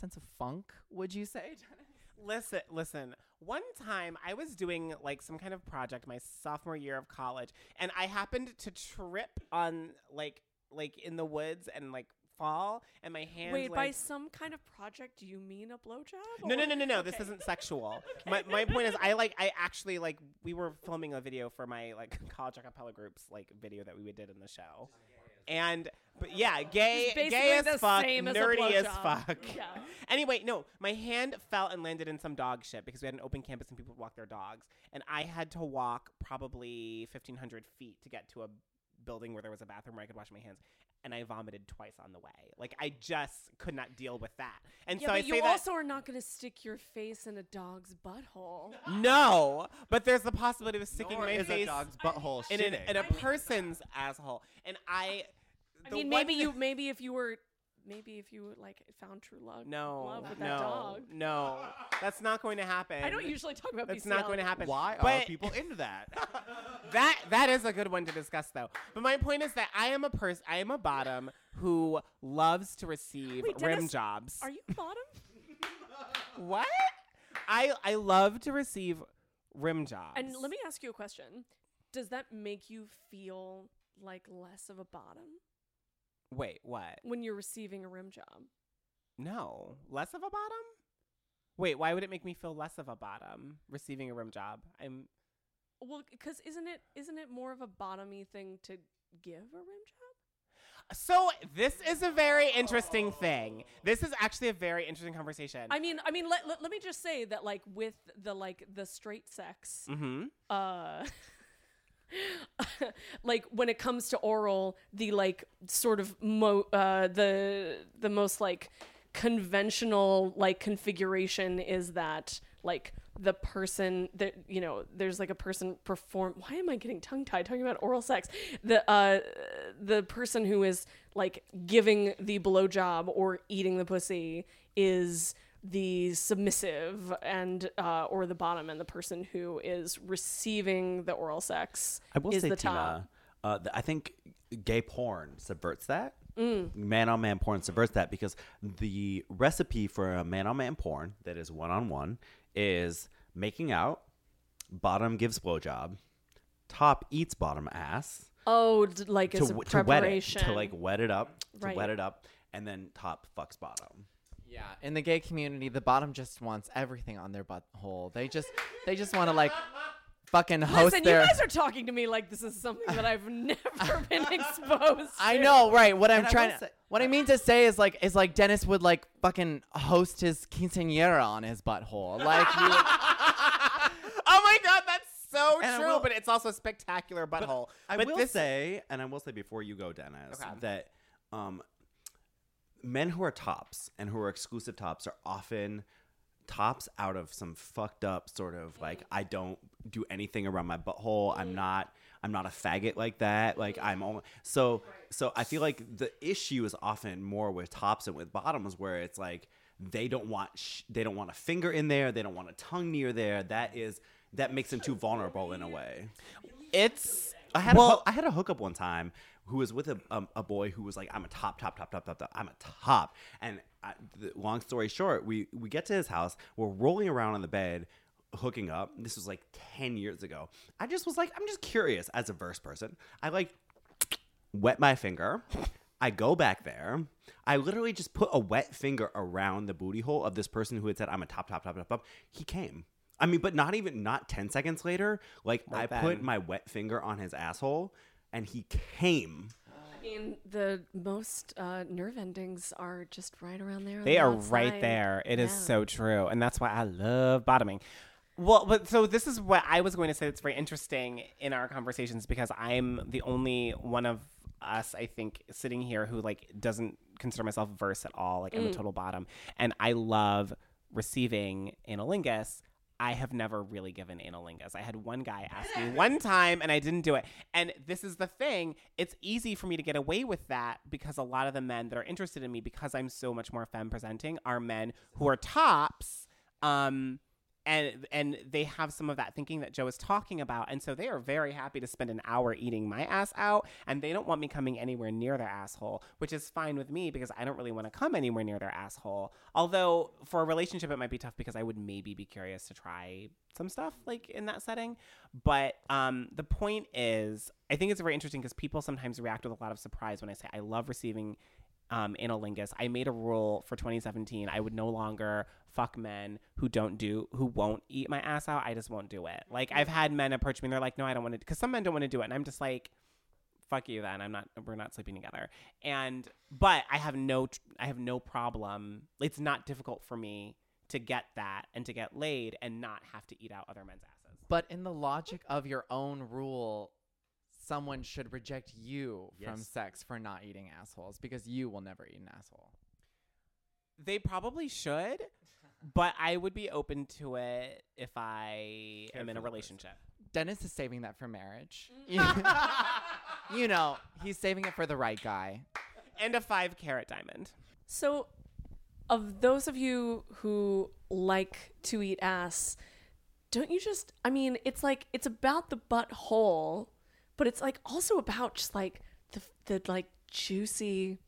sense of funk. Would you say? Dennis? Listen, listen. One time I was doing like some kind of project my sophomore year of college, and I happened to trip on like like in the woods and like fall, and my hand. Wait, by some kind of project, do you mean a blowjob? no, no, no, no, no. This isn't sexual. My, my point is, I like, I actually like, we were filming a video for my like college acapella group's like video that we did in the show, and but yeah, gay, gay as fuck, same as nerdy as fuck. Yeah. Anyway, no, my hand fell and landed in some dog shit because we had an open campus and people would walk their dogs, and I had to walk probably fifteen hundred feet to get to a building where there was a bathroom where I could wash my hands. And I vomited twice on the way. Like I just could not deal with that. And Yeah, so but I say you that also are not going to stick your face in a dog's butthole. no, but there's the possibility of sticking Nor my is a dog's butthole in, an, in a person's asshole. And I, I mean, maybe thi- you, maybe if you were, maybe if you like found true love, no, love with no, that dog. no, that's not going to happen. I don't usually talk about That's not going to happen. Why are people into that? that that is a good one to discuss though. But my point is that I am a person I am a bottom who loves to receive Wait, rim Dennis, jobs. Are you a bottom? what? I I love to receive rim jobs. and let me ask you a question. Does that make you feel like less of a bottom Wait, what? when you're receiving a rim job? No. Less of a bottom? Wait, why would it make me feel less of a bottom receiving a rim job? I'm Well, because isn't it isn't it more of a bottomy thing to give a rim job? So this is a very interesting thing. This is actually a very interesting conversation. I mean, I mean, let, let, let me just say that like with the like the straight sex, mm-hmm. uh like when it comes to oral the like sort of mo uh the the most like conventional like configuration is that like the person that you know there's like a person perform why am i getting tongue tied talking about oral sex? The uh the person who is like giving the blowjob or eating the pussy is the submissive and uh, or the bottom and the person who is receiving the oral sex I will is say, the Tina, top. uh, th- I think gay porn subverts that. Mm. Man on man porn subverts that because the recipe for a man on man porn that is one on one is making out, bottom gives blowjob, top eats bottom ass Oh, d- like to, as a to wet it, preparation. to like wet it up, to Right. wet it up, and then top fucks bottom. Yeah, in the gay community, the bottom just wants everything on their butthole. They just they just want to like fucking host Listen, their. you guys are talking to me like this is something that I've never been exposed. To. I to. know, right? What I'm And I trying will to, say- what I mean to say is like, is like Dennis would like fucking host his quinceañera on his butthole. Like, you, Oh my god, that's so And I true, will- but it's also a spectacular butthole. I but will this, say, and I will say before you go, Dennis, Okay. that um, men who are tops and who are exclusive tops are often tops out of some fucked up sort of like I don't do anything around my butthole. I'm not I'm not a faggot like that. Like I'm only so so I feel like the issue is often more with tops and with bottoms where it's like they don't want sh- they don't want a finger in there, they don't want a tongue near there. That is that makes them too vulnerable in a way. it's I had a well, hoo- I had a hookup one time who was with a, um, a boy who was like I'm a top top top top top top I'm a top and I, the, long story short we we get to his house we're rolling around on the bed hooking up this was like 10 years ago I just was like I'm just curious as a verse person I like wet my finger I go back there. I literally just put a wet finger around the booty hole of this person who had said, I'm a top, top, top, top, top. He came. I mean, but not even, not 10 seconds later. Like, I Right put my wet finger on his asshole and he came. I mean, the most uh, nerve endings are just right around there. They the are outside. right there. It is Yeah. so true. And that's why I love bottoming. Well, but so this is what I was going to say that's very interesting in our conversations because I'm the only one of us, I think, sitting here who like doesn't consider myself verse at all. Like I'm a total bottom. And I love receiving analingus. I have never really given analingus. I had one guy ask me one time and I didn't do it. And this is the thing, it's easy for me to get away with that because a lot of the men that are interested in me because I'm so much more femme presenting are men who are tops um and and they have some of that thinking that Joe is talking about. And so they are very happy to spend an hour eating my ass out and they don't want me coming anywhere near their asshole which is fine with me because I don't really want to come anywhere near their asshole. Although for a relationship it might be tough because I would maybe be curious to try some stuff like in that setting. But um the point is I think it's very interesting because people sometimes react with a lot of surprise when I say I love receiving um, anilingus. I made a rule for 2017. I would no longer fuck men who don't do, who won't eat my ass out. I just won't do it. Like I've had men approach me and they're like, no, I don't want to, because some men don't want to do it. And I'm just like, fuck you then. I'm not, we're not sleeping together. And, but I have no, I have no problem. It's not difficult for me to get that and to get laid and not have to eat out other men's asses. But in the logic of your own rule, someone should reject you from sex for not eating assholes because you will never eat an asshole. They probably should, but I would be open to it if I am in a relationship. Dennis is saving that for marriage. Mm. you know, he's saving it for the right guy. And a five carat diamond. So, of those of you who like to eat ass, don't you just, I mean, it's like, it's about the butthole, but it's like also about just like the, the like juicy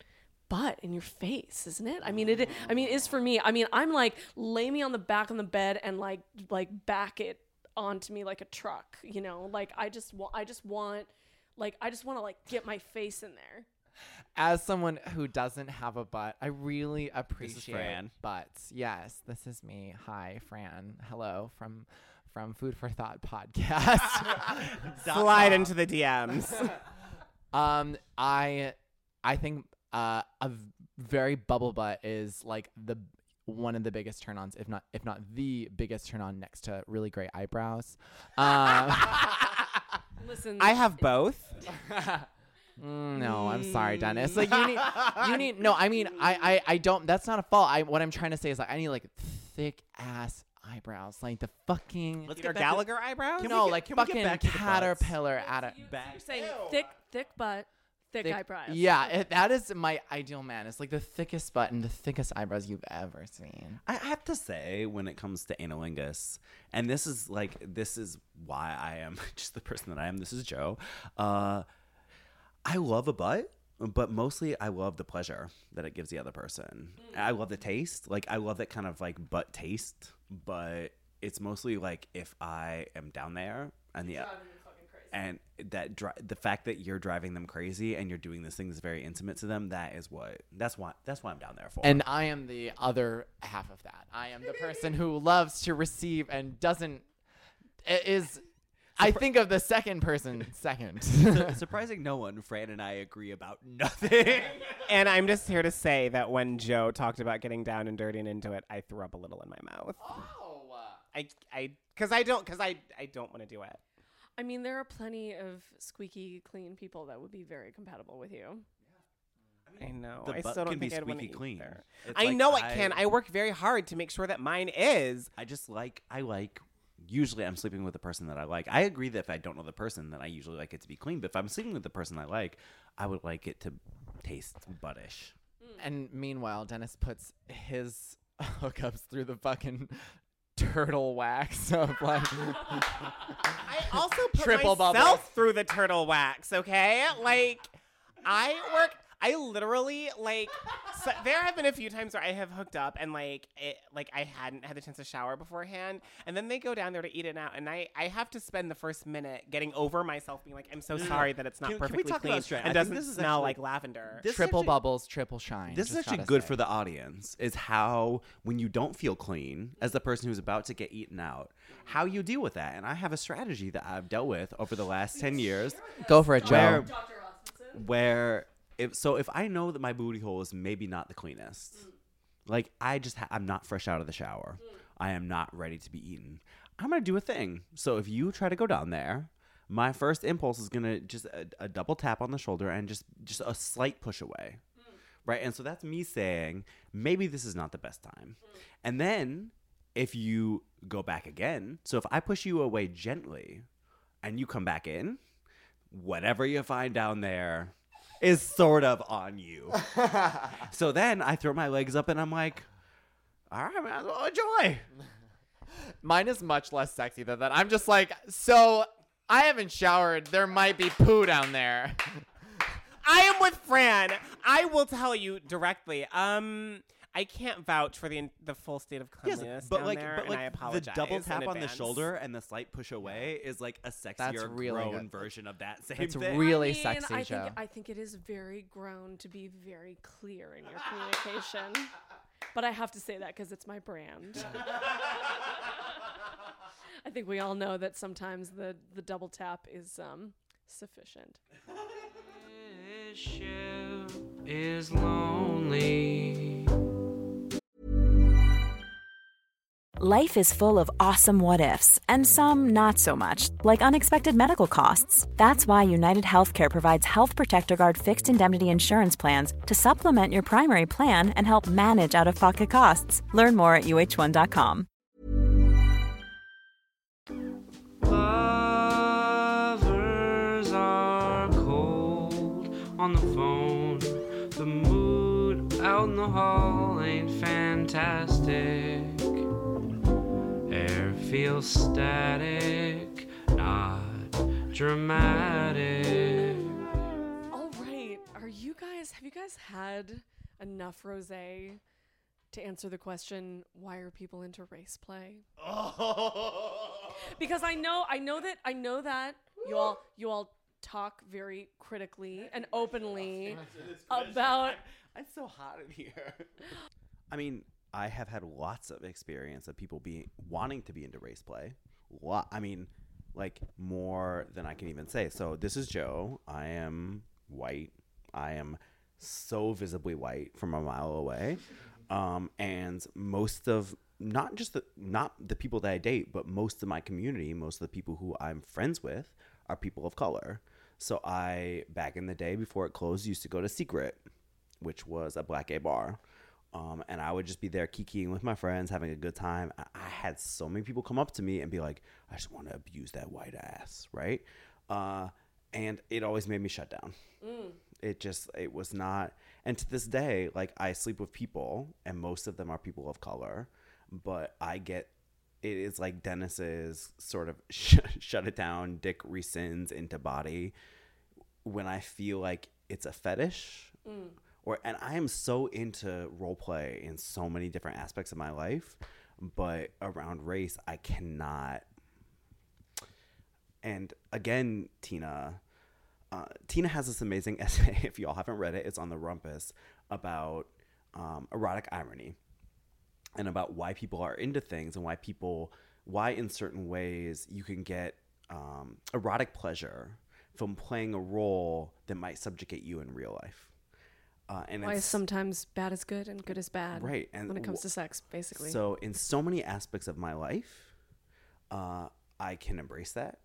butt in your face, isn't it? I mean, it, I mean, it is for me. I mean, I'm like, lay me on the back of the bed and like, like back it onto me like a truck, you know? Like, I just want, I just want, like, I just want to like get my face in there. As someone who doesn't have a butt, I really appreciate Fran. butts. Yes, this is me. Hi, Fran. Hello from from Food for Thought podcast. Slide into the DMs. um, I I think uh, a v- very bubble butt is like the one of the biggest turn-ons, if not if not the biggest turn-on next to really great eyebrows. Um, Listen, I have both. Mm, no, I'm sorry, Dennis. Like you need, you need. No, I mean, I, I, I don't. That's not a fault. I, what I'm trying to say is like I need like thick ass eyebrows, like the fucking. Let's Peter get back to- Gallagher eyebrows? no, get- like can we get fucking back to the butts? caterpillar at a. Back. You're saying thick, thick butt, thick, thick- eyebrows. Yeah, it, that is my ideal man. It's like the thickest butt and the thickest eyebrows you've ever seen. I have to say, when it comes to anilingus, and this is like this is why I am just the person that I am. This is Joe. Uh, I love a butt, but mostly I love the pleasure that it gives the other person. I love the taste. Like I love that kind of like butt taste, but it's mostly like if I am down there and the and that dri- the fact that you're driving them crazy and you're doing this thing that's very intimate to them that is what that's why that's why I'm down there for. And I am the other half of that. I am the person who loves to receive and doesn't is. I think of the second person second. Su- surprising no one, Fran and I agree about nothing. And I'm just here to say that when Joe talked about getting down and dirty and into it, I threw up a little in my mouth. oh, I, I, because I don't, because I, I don't want to do it. I mean, there are plenty of squeaky clean people that would be very compatible with you. I know. The I butt still don't can be think I'd want to eat clean. there. I like know it I- can. I work very hard to make sure that mine is. I just like I like. Usually, I'm sleeping with the person that I like. I agree that if I don't know the person, then I usually like it to be clean. But if I'm sleeping with the person I like, I would like it to taste buttish. Mm. And meanwhile, Dennis puts his hookups through the fucking turtle wax of like. I also put Triple myself bubbles. through the turtle wax. Okay, like I work. I literally like. So there have been a few times where I have hooked up and like it, like I hadn't had the chance to shower beforehand, and then they go down there to eat it out, and I I have to spend the first minute getting over myself, being like, I'm so mm. sorry that it's not Can- can we perfectly talk clean straight- I and think doesn't this is smell actually- like lavender. This triple actually- bubbles, triple shine. This is actually good say. for the audience. Is how when you don't feel clean as the person who's about to get eaten out, how you deal with that. And I have a strategy that I've dealt with over the last ten years, Go for it, Joe. where where if so if I know that my booty hole is maybe not the cleanest, like I just ha- I'm not fresh out of the shower. I am not ready to be eaten. I'm gonna do a thing. So if you try to go down there, my first impulse is gonna just a, a double tap on the shoulder and just just a slight push away, right? And so that's me saying maybe this is not the best time. And then if you go back again, so if I push you away gently, and you come back in, whatever you find down there is sort of on you. so then I throw my legs up and I'm like, all right, as well enjoy. Mine is much less sexy than that. I'm just like, so I haven't showered. There might be poo down there. I am with Fran. I will tell you directly. Um, I can't vouch for the the full state of cleanliness but down like, there, but and I like the double tap on the shoulder and the slight push away is like a sexier, really grown good. version of that same That's thing. really I mean, sexy, I Joe. think I think it is very grown to be very clear in your communication. but I have to say that because it's my brand. I think we all know that sometimes the the double tap is um, sufficient. This ship is lonely. Life is full of awesome what ifs, and some not so much, like unexpected medical costs. That's why United Healthcare provides Health Protector Guard fixed indemnity insurance plans to supplement your primary plan and help manage out of pocket costs. Learn more at uhone.com. Lovers are cold on the phone. The mood out in the hall ain't fantastic. Air feels static, not dramatic. All right, are you guys? Have you guys had enough rosé to answer the question why are people into race play? because I know I know that I know that you all you all talk very critically and openly about It's so hot in here. I mean, I have had lots of experience of people being wanting to be into race play. Lot, I mean, like more than I can even say. So this is Joe. I am white. I am so visibly white from a mile away. Um, and most of not just the not the people that I date, but most of my community, most of the people who I'm friends with are people of color. So I back in the day before it closed used to go to Secret, which was a black gay bar. Um, and I would just be there kikiing with my friends, having a good time. I, had so many people come up to me and be like, I just want to abuse that white ass, right? Uh, and it always made me shut down. It just, it was not. And to this day, like I sleep with people, and most of them are people of color, but I get it is like Dennis's sort of sh- shut it down, dick rescinds into body when I feel like it's a fetish. Or and I am so into role play in so many different aspects of my life, but around race I cannot. And again, Tina, uh, Tina has this amazing essay. If y'all haven't read it, it's on the Rumpus about um, erotic irony and about why people are into things and why people, why in certain ways you can get um, erotic pleasure from playing a role that might subjugate you in real life. Uh, and why it's- sometimes bad is good and good is bad. Right, and when it comes w- to sex, basically. So, in so many aspects of my life, uh, I can embrace that.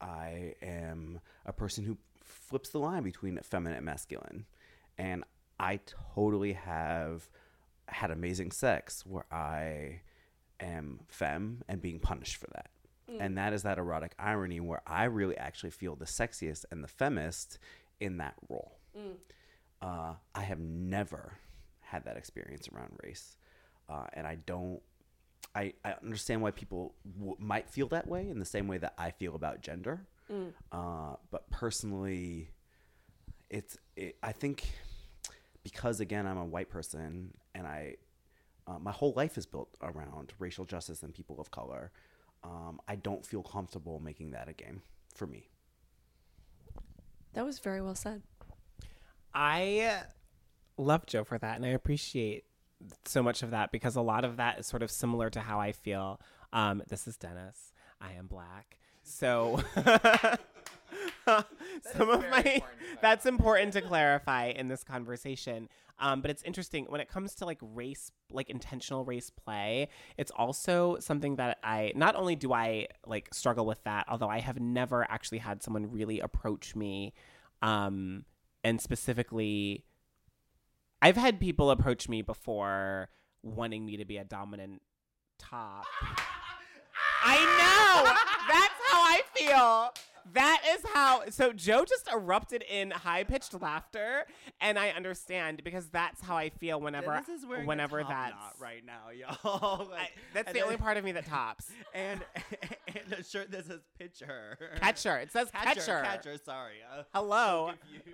I am a person who flips the line between feminine and masculine. And I totally have had amazing sex where I am femme and being punished for that. And that is that erotic irony where I really actually feel the sexiest and the feminist in that role. Uh, I have never had that experience around race, uh, and I don't. I, I understand why people w- might feel that way in the same way that I feel about gender, uh, but personally, it's. It, I think because again I'm a white person and I uh, my whole life is built around racial justice and people of color. Um, I don't feel comfortable making that a game for me. that was very well said. I love Joe for that, and I appreciate so much of that because a lot of that is sort of similar to how I feel. Um, this is Dennis. I am black, so some of my that's important to clarify in this conversation um, but it's interesting when it comes to like race like intentional race play it's also something that i not only do i like struggle with that although i have never actually had someone really approach me um, and specifically i've had people approach me before wanting me to be a dominant top I know. That's how I feel. That is how. So Joe just erupted in high pitched laughter, and I understand because that's how I feel whenever, Dennis is wearing whenever a top that's knot right now, y'all. I, that's the only part of me that tops. And and a shirt that says pitcher. Catcher. It says catcher. Catcher. Sorry. Uh, Hello. so.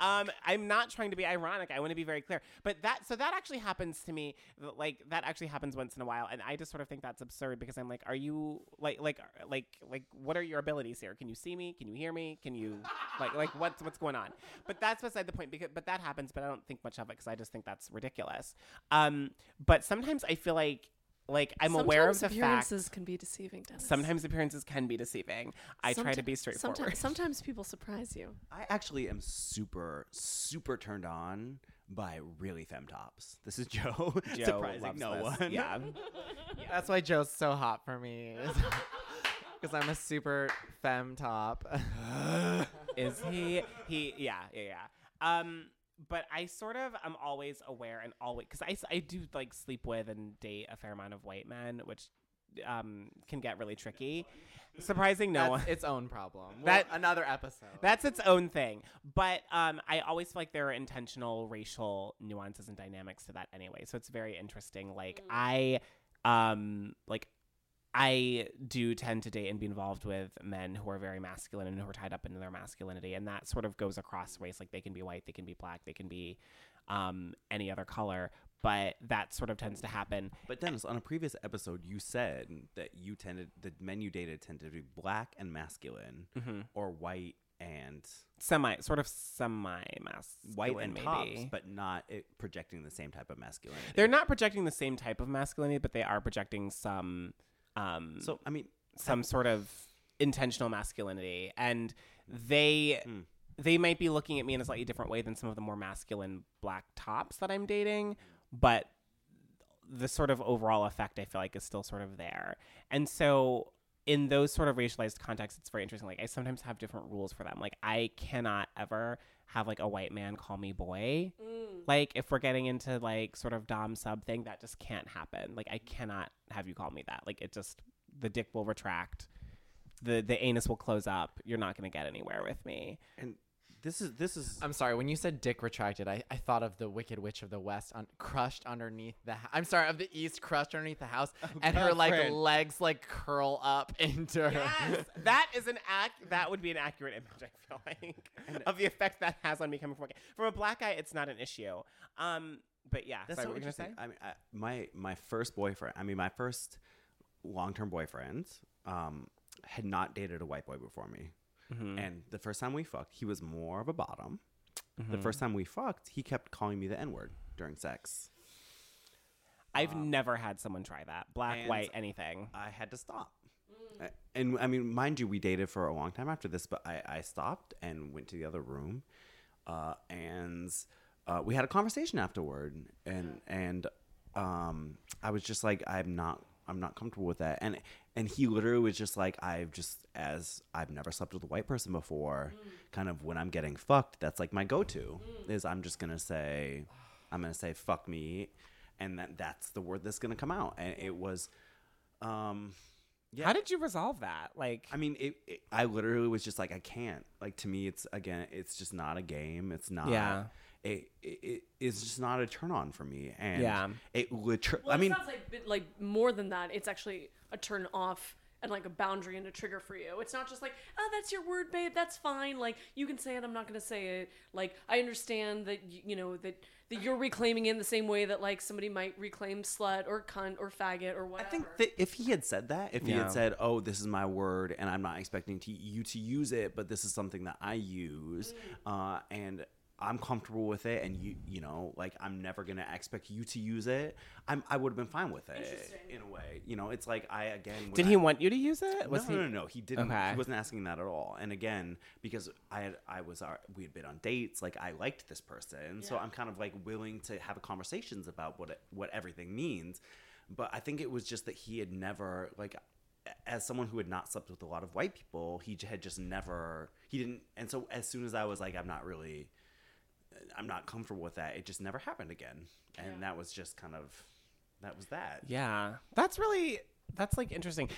Um, I'm not trying to be ironic. I want to be very clear. But that so that actually happens to me. Like that actually happens once in a while, and I just sort of think that's absurd because I'm like, are you like like like like what are your abilities here? Can you see me? Can you hear me? Can you like like what's what's going on? But that's beside the point. Because but that happens. But I don't think much of it because I just think that's ridiculous. Um, but sometimes I feel like like I'm aware of the Sometimes fact. appearances can be deceiving, Dennis. Sometimes appearances can be deceiving. I try to be straightforward. Sometimes, sometimes people surprise you. I actually am super, super turned on by really femme tops. This is Joe. Joe Surprising no this. one. Yeah. That's why Joe's so hot for me. Because I'm a super femme top. is he he yeah yeah yeah um but i sort of am always aware and always because I, I do like sleep with and date a fair amount of white men which um can get really tricky. Surprising no That's one. its own problem. That- Well, another episode. that's its own thing. But um i always feel like there are intentional racial nuances and dynamics to that anyway. So it's very interesting. Like i um like I do tend to date and be involved with men who are very masculine and who are tied up into their masculinity, and that sort of goes across race. Like they can be white, they can be black, they can be um, any other color, but that sort of tends to happen. But Dennis, on a previous episode, you said that you tended the men you dated tended to be black and masculine, Mm-hmm. or white and Semi, sort of semi masculine, white and maybe. tops, but not it, projecting the same type of masculinity. they're not projecting the same type of masculinity, but they are projecting some. Um, So I mean, some sort of intentional masculinity. And they Hmm. they might be looking at me in a slightly different way than some of the more masculine black tops that I'm dating but the sort of overall effect I feel like is still sort of there. And so in those sort of racialized contexts it's very interesting. Like I sometimes have different rules for them. Like I cannot ever have like a white man call me boy. Mm. Like if we're getting into like sort of dom sub thing that just can't happen. Like i cannot have you call me that. Like it just the dick will retract. The the anus will close up. You're not going to get anywhere with me. And this is this is I'm sorry. When you said dick retracted, I, I thought of the Wicked Witch of the West un- crushed underneath the. ho- I'm sorry, of the East crushed underneath the house, and her like girlfriend. legs like curl up into her. yes that is an act that would be an accurate image i feel like of the effect that has on me coming from a from a black guy it's not an issue um but yeah That's sorry, so what were you gonna say I mean, I, my my first boyfriend. I mean, my first long term boyfriend um, had not dated a white boy before me, Mm-hmm. and the first time we fucked, he was more of a bottom. Mm-hmm. The first time we fucked, he kept calling me the n word during sex. i've never had someone try that black white anything I had to stop. Uh, And I mean, mind you, we dated for a long time after this, but I, I stopped and went to the other room, uh, and uh, we had a conversation afterward, and and um, I was just like, I'm not, I'm not comfortable with that, and and he literally was just like, I've just as I've never slept with a white person before, kind of when I'm getting fucked, that's like my go-to is I'm just gonna say, I'm gonna say fuck me, and that that's the word that's gonna come out, and it was. Um, yeah. how did you resolve that like I mean, it, it. I literally was just like, I can't. Like to me, it's again, it's just not a game. It's not. Yeah. It, it, it it's just not a turn on for me. And Yeah. It literally. Well, I mean, sounds like like more than that. It's actually a turn off and like a boundary and a trigger for you. It's not just like, oh, that's your word, babe. That's fine. Like you can say it. I'm not gonna say it. Like I understand that you know that that you're reclaiming it in the same way that like somebody might reclaim slut or cunt or faggot or whatever. I think that if he had said that, if he had said, "Oh, this is my word, and I'm not expecting to, you to use it, but this is something that I use," Mm. uh, and I'm comfortable with it, and you you know like I'm never gonna expect you to use it. I'm I would have been fine with it in a way. You know, it's like I again. Did I- he want you to use it? no, Was no, he? no, no. He didn't. Okay. He wasn't asking that at all. And again, because I had, I was, our, we had been on dates. Like I liked this person, so I'm kind of like willing to have conversations about what it, what everything means. But I think it was just that he had never like, as someone who had not slept with a lot of white people, he had just never. He didn't. And so as soon as I was like, I'm not really, I'm not comfortable with that. It just never happened again. And that was just kind of, that was that. Yeah, that's really that's like interesting.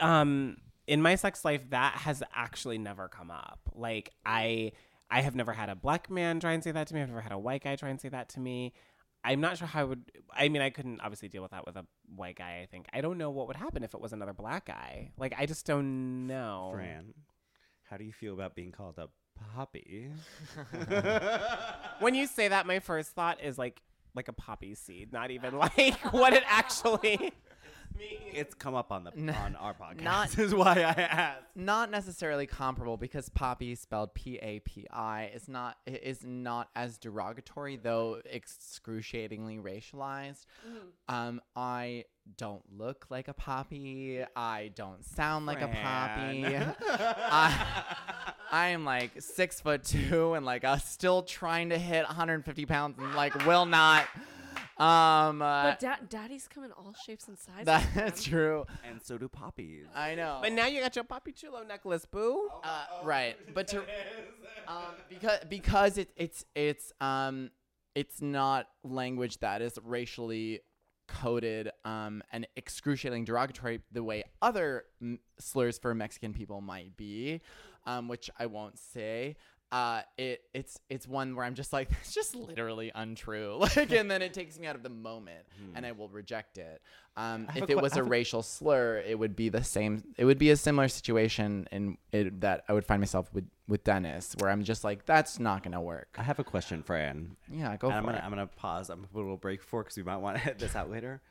Um, in my sex life, that has actually never come up. Like I, I have never had a black man try and say that to me. I've never had a white guy try and say that to me. I'm not sure how I would. I mean, I couldn't obviously deal with that with a white guy. I think I don't know what would happen if it was another black guy. Like I just don't know. Fran, how do you feel about being called a papi? when you say that, my first thought is like like a poppy seed, not even like what it actually. Means. It's come up on the on our podcast. Not- is why I asked. not necessarily comparable because papi spelled p-a-p-i is not is not as derogatory though excruciatingly racialized um i don't look like a papi i don't sound like a papi I, I am like six foot two and like uh, still trying to hit 150 pounds and like will not um uh, But da- daddies come in all shapes and sizes. that's true And so do papis. i know But now you got your papi chulo necklace, boo. Uh, right, but to um, because because it, it's it's um it's not language that is racially coded um and excruciating derogatory the way other m- slurs for Mexican people might be, um which I won't say. Uh, it it's it's one where I'm just like it's just literally untrue, like, and then it takes me out of the moment, and I will reject it. Um, if it que- was I a have a- racial slur, it would be the same. It would be a similar situation in it, that I would find myself with with Dennis, where I'm just like, that's not gonna work. I have a question, Fran. Yeah, go And I'm for gonna it. I'm gonna pause. I'm gonna put a little break for because we might want to hit this out later.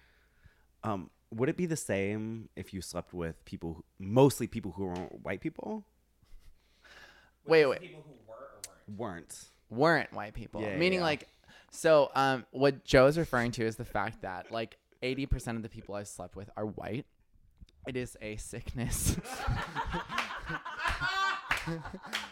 Um, would it be the same if you slept with people, who, mostly people who weren't white people? Wait, wait, Weren't. weren't white people. Yeah, Meaning yeah. like, so um, what Joe is referring to is the fact that like 80% of the people I've slept with are white. It is a sickness.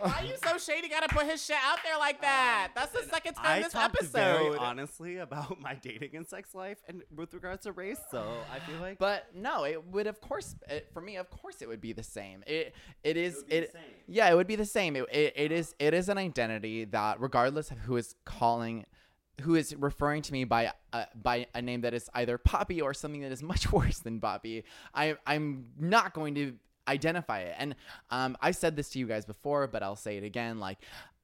Why are you so shady? Gotta put his shit out there like that. That's the second time I this talked episode. very honestly about my dating and sex life, and with regards to race. So I feel like, But no, it would of course it, for me. Of course, it would be the same. It it is it. same. Yeah, it would be the same. It, it, it is it is an identity that regardless of who is calling, who is referring to me by uh, by a name that is either Papi or something that is much worse than Papi, I I'm not going to identify it. And um, I said this to you guys before, but I'll say it again. Like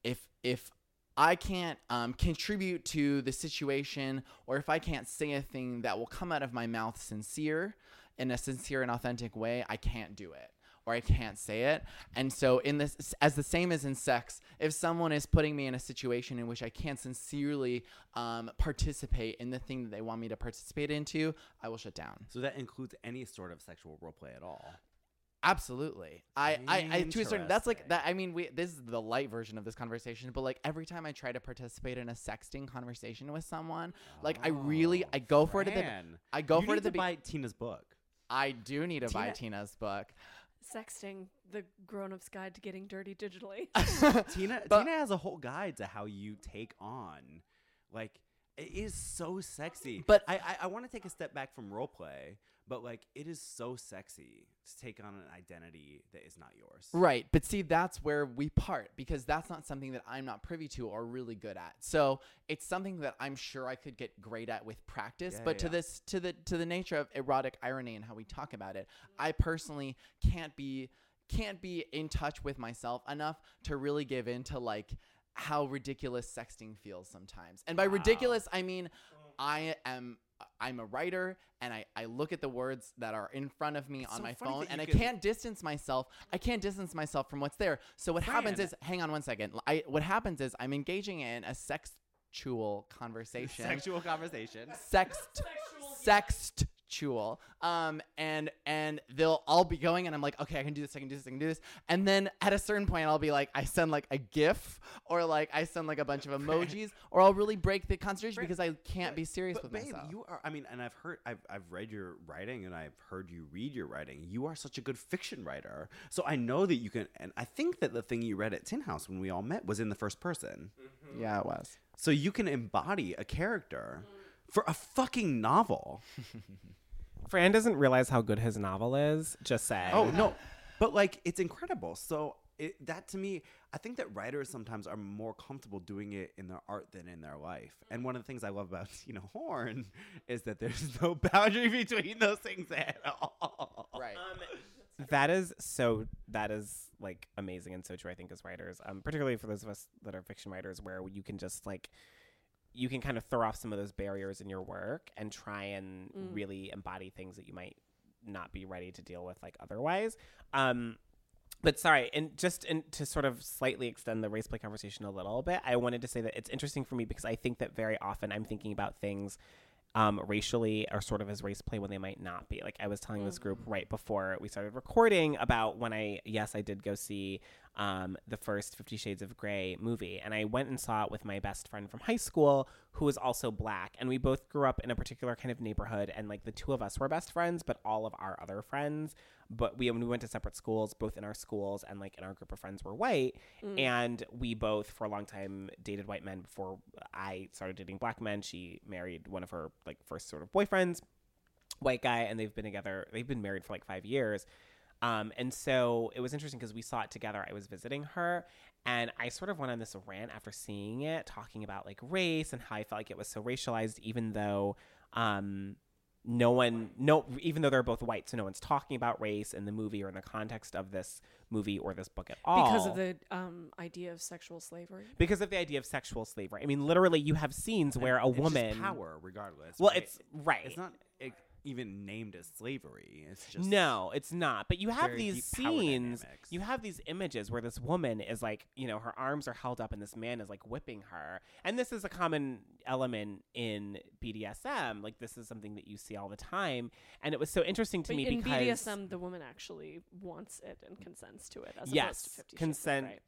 if if I can't um, contribute to the situation, or if I can't say a thing that will come out of my mouth sincere, in a sincere and authentic way, I can't do it. Or I can't say it. And so, in this, as the same as in sex, if someone is putting me in a situation in which I can't sincerely um, participate in the thing that they want me to participate into, I will shut down. so that includes any sort of sexual role play at all. Absolutely. I, I, I to a certain that's like that. I mean, we this is the light version of this conversation, but like every time I try to participate in a sexting conversation with someone, like I really oh, I go for it at the I go you for it need at the to be- buy Tina's book. I do need to buy Tina- Tina's book. Sexting, the grown-up's guide to getting dirty digitally. Tina But- Tina has a whole guide to how you take on like it is so sexy. But- I I, I want to take a step back from role play, but like it is so sexy to take on an identity that is not yours. Right, but see that's where we part because that's not something that I'm not privy to or really good at. So, it's something that I'm sure I could get great at with practice, Yeah, but to yeah. this to the to the nature of erotic irony and how we talk about it, I personally can't be can't be in touch with myself enough to really give in to like how ridiculous sexting feels sometimes. And by ridiculous, I mean I am I'm a writer and I, I look at the words that are in front of me on so my phone and I could- can't distance myself. I can't distance myself from what's there. So what happens is hang on one second. I what happens is I'm engaging in a sexual conversation. Sexual conversation. Sext Chul. Um, and and they'll all be going, and I'm like, okay, I can do this, I can do this, I can do this. And then at a certain point, I'll be like, I send like a GIF, or like I send like a bunch of emojis, or I'll really break the concentration because I can't be serious But with babe, myself. you are. I mean, and I've heard, I've, I've read your writing, and I've heard you read your writing. You are such a good fiction writer, so I know that you can. And I think that the thing you read at Tin House when we all met was in the first person. yeah, it was. So you can embody a character for a fucking novel. Fran doesn't realize how good his novel is. Just say. Oh no, but like it's incredible. So it, that to me, I think that writers sometimes are more comfortable doing it in their art than in their life. And one of the things I love about you know Horn is that there's no boundary between those things at all. Right. That is so. That is like amazing and so true. I think as writers, um, particularly for those of us that are fiction writers, where you can just like, you can kind of throw off some of those barriers in your work and try and really embody things that you might not be ready to deal with like otherwise. Um, but sorry, and just in, to sort of slightly extend the race play conversation a little bit, I wanted to say that it's interesting for me because I think that very often I'm thinking about things um, racially or sort of as race play when they might not be. Like I was telling this group right before we started recording about when I, yes, I did go see um, the first Fifty Shades of Grey movie. And I went and saw it with my best friend from high school who was also black. And we both grew up in a particular kind of neighborhood. And like the two of us were best friends, but all of our other friends, but we, we went to separate schools, both in our schools and like in our group of friends were white. And we both, for a long time, dated white men before I started dating black men. She married one of her like first sort of boyfriends white guy and they've been together they've been married for like five years um, and so it was interesting because we saw it together i was visiting her and i sort of went on this rant after seeing it talking about like race and how i felt like it was so racialized even though um, no one no even though they're both white so no one's talking about race in the movie or in the context of this movie or this book at all because of the um, idea of sexual slavery. because of the idea of sexual slavery i mean literally you have scenes where a It's just woman power, regardless. Well, right? it's- right. It's not e- even named as slavery. It's just no, it's not. But you have these scenes, you have these images where this woman is like, you know, her arms are held up and this man is like whipping her. And this is a common element in BDSM. Like this is something that you see all the time. And it was so interesting to But me in because BDSM, the woman actually wants it and consents to it, as Yes, opposed to Fifty consent- Grey.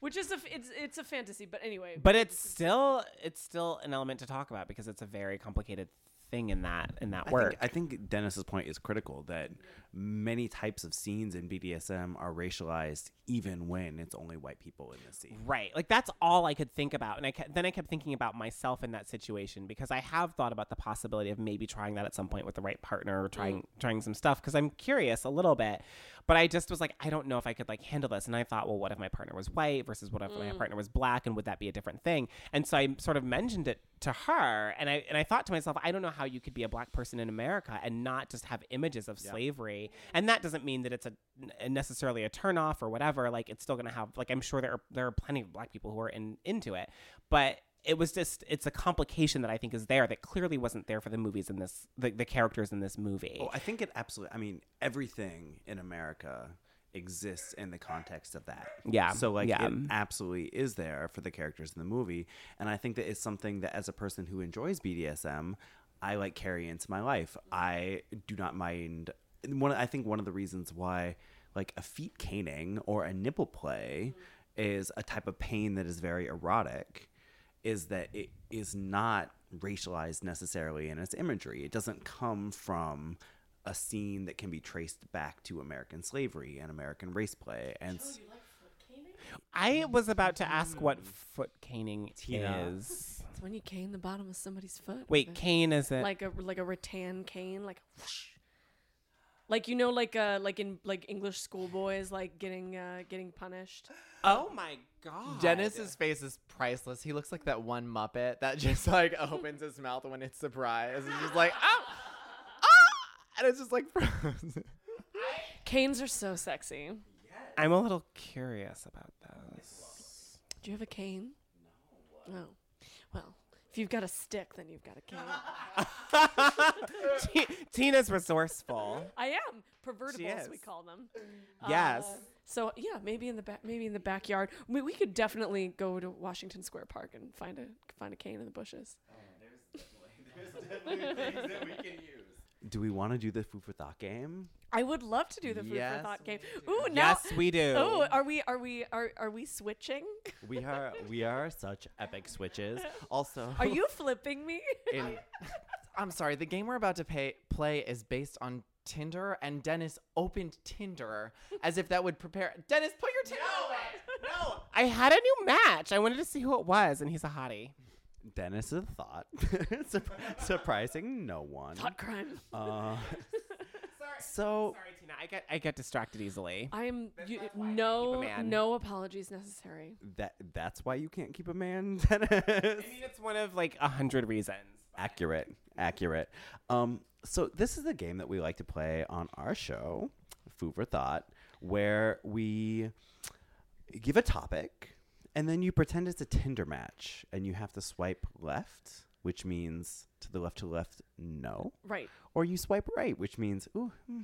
Which is a f- it's it's a fantasy, but anyway. but it's still it's still an element to talk about because it's a very complicated thing in that in that I work. think, I think Dennis's point is critical that many types of scenes in BDSM are racialized even when it's only white people in the scene. Right. Like that's all I could think about. And I kept, then I kept thinking about myself in that situation because I have thought about the possibility of maybe trying that at some point with the right partner or trying mm. trying some stuff because I'm curious a little bit. But I just was like I don't know if I could like handle this and I thought, well, what if my partner was white versus what if my mm. partner was black and would that be a different thing? And so I sort of mentioned it to her and I and I thought to myself, I don't know how you could be a black person in America and not just have images of slavery. And that doesn't mean that it's a necessarily a turnoff or whatever. Like it's still gonna have like I'm sure there are there are plenty of black people who are in into it. But it was just it's a complication that I think is there that clearly wasn't there for the movies in this the, the characters in this movie. Oh, I think it absolutely. I mean, everything in America exists in the context of that. Yeah, So like, yeah. it absolutely is there for the characters in the movie, and I think that it's something that, as a person who enjoys BDSM, I like carry into my life. I do not mind. One, I think one of the reasons why, like a feet caning or a nipple play, is a type of pain that is very erotic is that it is not racialized necessarily in its imagery. It doesn't come from a scene that can be traced back to American slavery and American race play. And I was about to ask what foot caning Tina. is. It's when you cane the bottom of somebody's foot. Wait, cane is it? like a like a rattan cane, like whoosh. Like you know, like uh, like in like English schoolboys, like getting uh, getting punished. oh my god, Dennis's face is priceless. He looks like that one Muppet that just like opens his mouth when it's surprised. It's just like, ah, ah, and it's just like frozen. Canes are so sexy. I'm a little curious about those. Do you have a cane? No. Oh, well, if you've got a stick, then you've got a cane. T- Tina's resourceful. I am pervertibles. is. We call them. Yes. Uh, so yeah, maybe in the back, maybe in the backyard. We, we could definitely go to Washington Square Park and find a find a cane in the bushes. Do we want to do the food for thought game? I would love to do the food Yes, for thought game. Ooh, now. Yes, we do. Oh, are we? Are we? Are are we switching? We are we are such epic switches. Also, Are you flipping me? In, I'm sorry. The game we're about to pay, play is based on Tinder, and Dennis opened Tinder as if that would prepare. Dennis, put your Tinder away. No, I had a new match. I wanted to see who it was, and he's a hottie. Dennis is a thought. Surp- surprising no one. Thought crime. Uh, so Sorry, Tina. I get I get distracted easily. I'm you, no man. no apologies necessary. that that's why you can't keep a man, Dennis. I mean, it's one of like a hundred reasons. accurate, accurate. Um, so this is a game that we like to play on our show, Food for Thought, where we give a topic and then you pretend it's a Tinder match and you have to swipe left, which means to the left to left, no. Right. Or you swipe right, which means, ooh, hmm,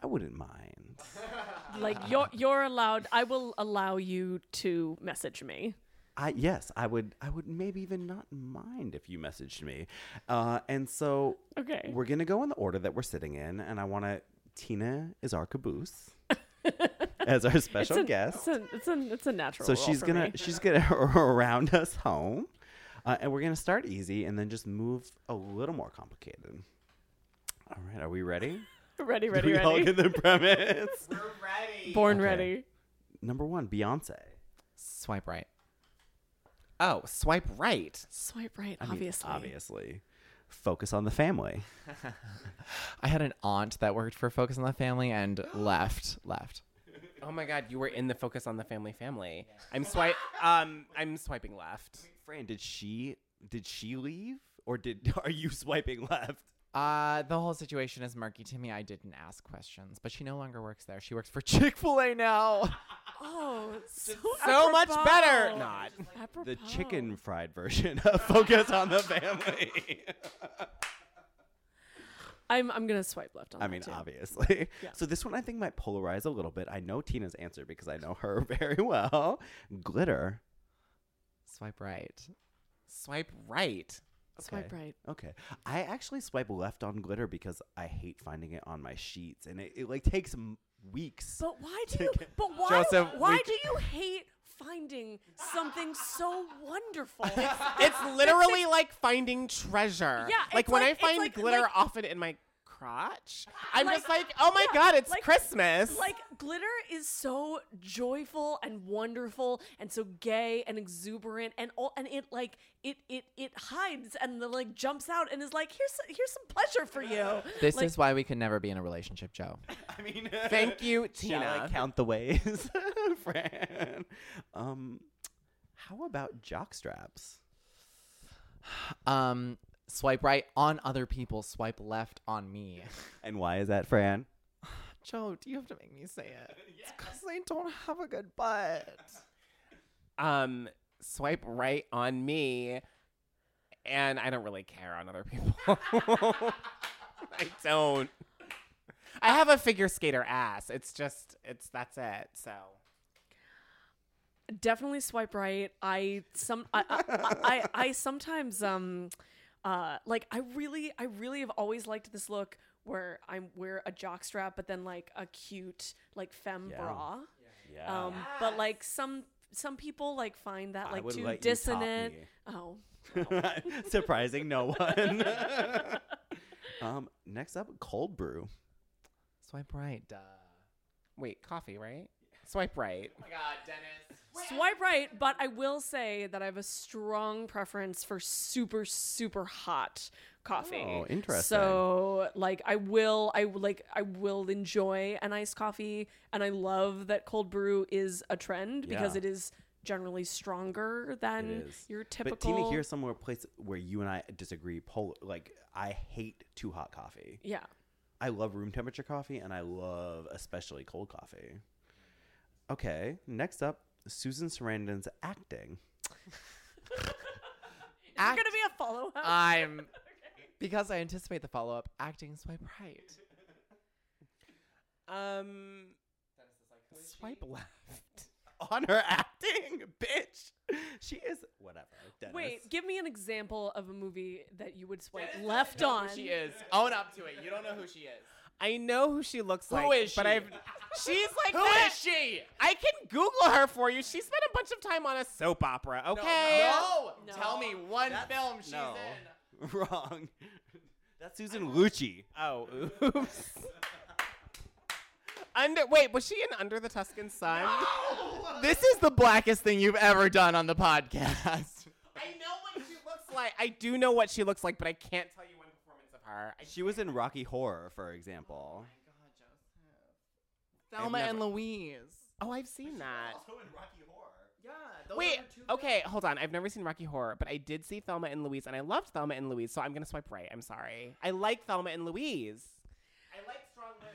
I wouldn't mind. Like you're you're allowed. I will allow you to message me. I yes, I would I would maybe even not mind if you messaged me. Uh, and so Okay. we're gonna go in the order that we're sitting in, and I want to. Tina is our caboose as our special it's a, guest. It's a, it's a it's a natural. so role she's for gonna me. she's gonna round us home, uh, and we're gonna start easy and then just move a little more complicated. All right, are we ready? ready Do ready we all get the premise? Born Okay. ready. Number one, Beyonce. Swipe right. Oh, swipe right. Swipe right. I mean, obviously. obviously. Focus on the family. I had an aunt that worked for Focus on the Family and left. Left. Oh my God, you were in the focus on the family family. I'm swipe. Um, I'm swiping left. Fran, did she did she leave or did are you swiping left? Uh, the whole situation is murky to me. I didn't ask questions, but she no longer works there. She works for Chick Fil A now. Oh, so, So much apropos. better. Not. The chicken fried version of Focus on the Family. I'm I'm gonna swipe left on I that mean, too. obviously. Yeah. So this one I think might polarize a little bit. I know Tina's answer because I know her very well. Glitter. Swipe right. Swipe right. Swipe right. Okay. I actually swipe left on glitter because I hate finding it on my sheets and it, it like takes m- weeks. But why do you? But why? Joseph, why we- do you hate finding something so wonderful? It's literally like finding treasure. Yeah, Like when like- I it's find like- glitter like- often in my crotch, I'm Like- just like, oh my yeah, God, it's like- Christmas. like glitter is so joyful and wonderful and so gay and exuberant and all and it like it it it hides and then like jumps out and is like here's here's some pleasure for you. This Like, is why we could never be in a relationship, Joe. I mean, Thank you, Shall I Tina. count the ways, Fran? Um, how about jock straps? Um, swipe right on other people. Swipe left on me. And why is that, Fran? Joe, do you have to make me say it? It's because I don't have a good butt. um, swipe right on me, and I don't really care on other people. I don't. I have a figure skater ass. It's just, it's that's it. So definitely swipe right. I some I I, I, I sometimes um uh like I really I really have always liked this look where I'm wear a jock strap but then like a cute like femme Yeah. bra. Yeah. Um but like some some people like find that like too let you top dissonant. me. Oh. Surprising no one. um, next up, cold brew. Swipe right. Duh. wait, coffee, right? Swipe right. Oh my God, Dennis. Swipe right, but I will say that I have a strong preference for super super hot coffee. Oh, interesting. So, like I will I like I will enjoy an iced coffee and I love that cold brew is a trend because Yeah. it is generally stronger than your typical But Tina, here's somewhere place where you and I disagree. Pol- like I hate too hot coffee. Yeah. I love room temperature coffee, and I love especially cold coffee. Okay, next up, Susan Sarandon's acting. Is there going to be a follow up? I'm because I anticipate the follow up. Acting swipe right. Um, swipe left. on her acting, bitch. She is whatever. Dennis. Wait, give me an example of a movie that you would swipe left on. Who she is. Own up to it. You don't know who she is. I know who she looks Who like. is But? I've. She's like Who that. is she? I can Google her for you. She spent a bunch of time on a soap opera. Okay. No. Tell me one film she's no. in. Wrong. That's Susan Lucci. Oh, oops. Under wait, was she in Under the Tuscan Sun? This is the blackest thing you've ever done on the podcast. I know what she looks like. I do know what she looks like, but I can't tell you one performance of her. I- She was in Rocky Horror, for example. Oh Thelma I've and never- and Louise. oh, I've seen that. also in Rocky Horror. Yeah. Wait, okay, hold on. I've never seen Rocky Horror, but I did see Thelma and Louise, and I loved Thelma and Louise, so I'm gonna swipe right. I'm sorry. I like Thelma and Louise. I like strong women.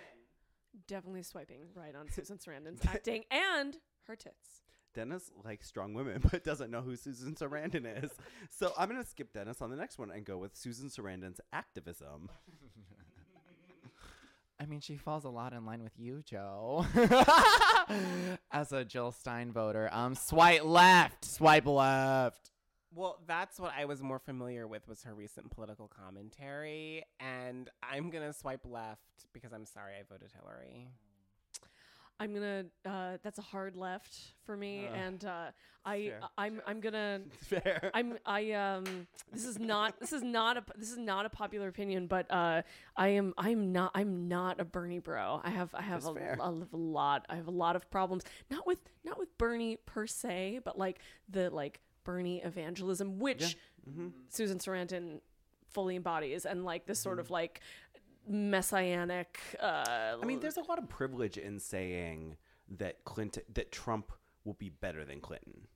Definitely swiping right on Susan Sarandon's acting and her tits. Dennis likes strong women, but doesn't know who Susan Sarandon is. So I'm gonna skip Dennis on the next one and go with Susan Sarandon's activism. I mean, she falls a lot in line with you, Joe. As a Jill Stein voter. Um, swipe left. Swipe left. Well, that's what I was more familiar with was her recent political commentary, and I'm gonna swipe left because I'm sorry I voted Hillary. I'm gonna. Uh, that's a hard left for me, and uh, I. fair. I'm. I'm gonna. Fair. I'm. I. Um. This is not. This is not a. This is not a popular opinion, but uh, I am. I'm not. I'm not a Bernie bro. I have. I have a, fair. a lot. I have a lot of problems. Not with. Not with Bernie per se, but like the like Bernie evangelism, which Susan Sarandon fully embodies, and like this sort of like messianic. Uh, I mean, there's a lot of privilege in saying that Clinton, that Trump will be better than Clinton,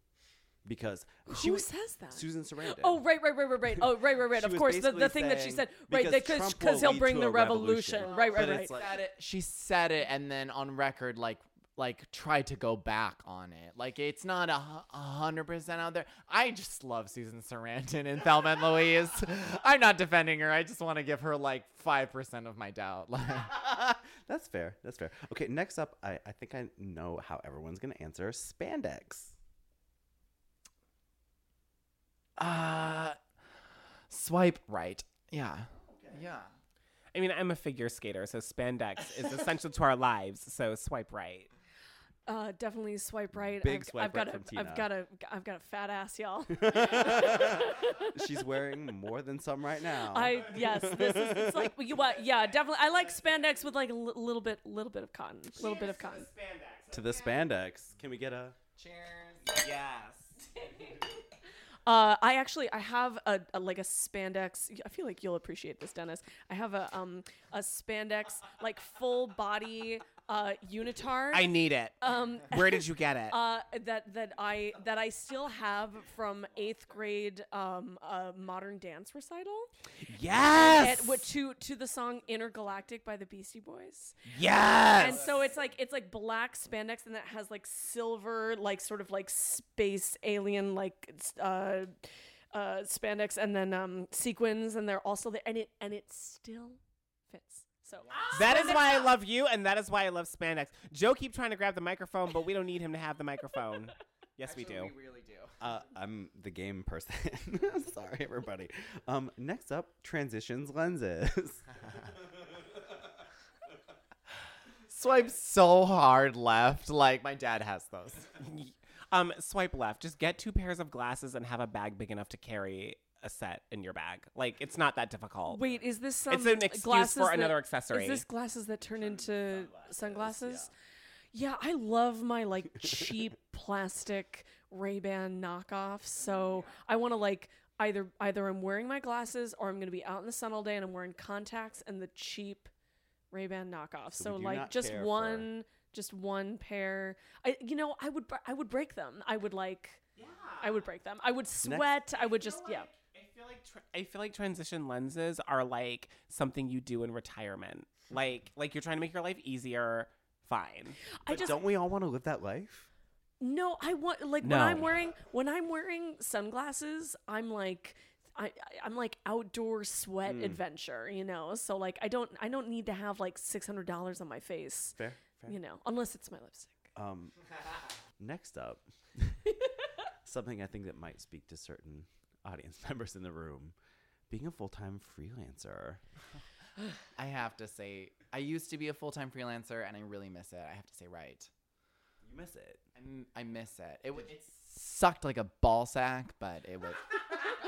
because she Who was- says that? Susan Sarandon. Oh right, right, right, right, right. Oh right, right, right. Of course, the, the thing that she said, right? because Because Trump because will he'll bring the revolution. revolution. Right, right, But right. like- she said it and then on record, like, like tried to go back on it. Like it's not a hundred percent out there. I just love Susan Sarandon and Thelma and Louise. I'm not defending her. I just want to give her like five percent of my doubt. Like, That's fair. That's fair. Okay, next up, I, I think I know how everyone's gonna answer spandex. uh, swipe right. Yeah. Yeah. I mean, I'm a figure skater, so spandex is essential to our lives. So swipe right. Uh, definitely swipe right. Big I've, swipe I've got right a, from I've got a, I've got a fat ass, y'all. She's wearing more than some right now. I yes, this is it's like you what? Yeah, definitely. I like spandex with like a little bit, little bit of cotton, a little bit of cotton. Spandex to the spandex. Can we get a? Cheers. Yes. Uh, I actually I have a, a like a spandex. I feel like you'll appreciate this, Dennis. I have a um a spandex like full body uh unitard. I need it. Um, Where did you get it? uh, that that I that I still have from eighth grade um uh, modern dance recital yes. at, what, to to the song Intergalactic by the Beastie Boys. yes. And so it's like it's like black spandex and that has like silver like sort of like space alien like uh uh spandex and then um sequins and they're also there and it and it still fits. So That is why I love you, and that is why I love spandex. Joe keep trying to grab the microphone, but we don't need him to have the microphone. Yes, we do. We really do. Uh, I'm the game person. Sorry, everybody. Um, next up, transitions lenses. Swipe so hard left. Like my dad has those. Um, swipe left. Just get two pairs of glasses and have a bag big enough to carry a set in your bag. Like it's not that difficult. wait, is this some It's an excuse glasses for that- another accessory. Is this glasses that turn into sunglasses? Yeah, I love my like cheap plastic Ray-Ban knockoffs. So I want to like either either I'm wearing my glasses or I'm going to be out in the sun all day and I'm wearing contacts and the cheap Ray-Ban knockoffs. So, we do like not just care for- one just one pair. I you know, I would br- I would break them. I would like I would break them. I would sweat. I would just yeah. I feel like tra- I feel like transition lenses are like something you do in retirement. Like like you're trying to make your life easier. Fine. I just Don't we all want to live that life? No, I want like when No. I'm wearing when I'm wearing sunglasses, I'm like I I- I'm like outdoor sweat Mm. adventure, you know. So like I don't I don't need to have like six hundred dollars on my face, Fair. Fair. you know, unless it's my lipstick. Um, Next up, something I think that might speak to certain audience members in the room being a full time freelancer. I have to say, I used to be a full time freelancer and I really miss it. I have to say, right. You miss it. I miss it. It, it sucked like a ball sack, but it was.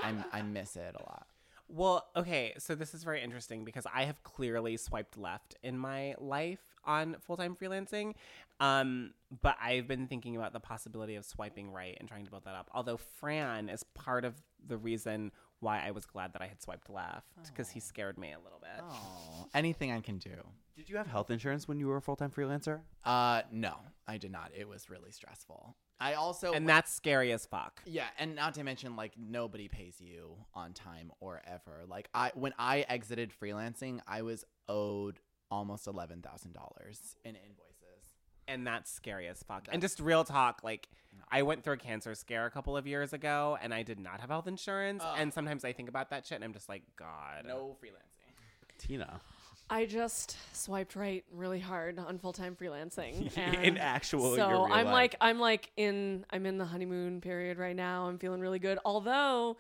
I, I miss it a lot. Well, okay, so this is very interesting because I have clearly swiped left in my life on full time freelancing. Um, but I've been thinking about the possibility of swiping right and trying to build that up. Although Fran is part of the reason why I was glad that I had swiped left because he scared me a little bit. Oh, anything I can do. Did you have health insurance when you were a full time freelancer? Uh, no, I did not. It was really stressful. I also And that's scary as fuck. Yeah, and not to mention like nobody pays you on time or ever. Like I when I exited freelancing, I was owed almost eleven thousand dollars in invoices. And that's scary as fuck. And just real talk, like I went through a cancer scare a couple of years ago and I did not have health insurance. and sometimes I think about that shit and I'm just like, God. No freelancing. Tina. I just swiped right really hard on full time freelancing. In and actual, so your real I'm life. like I'm like in I'm in the honeymoon period right now. I'm feeling really good. Although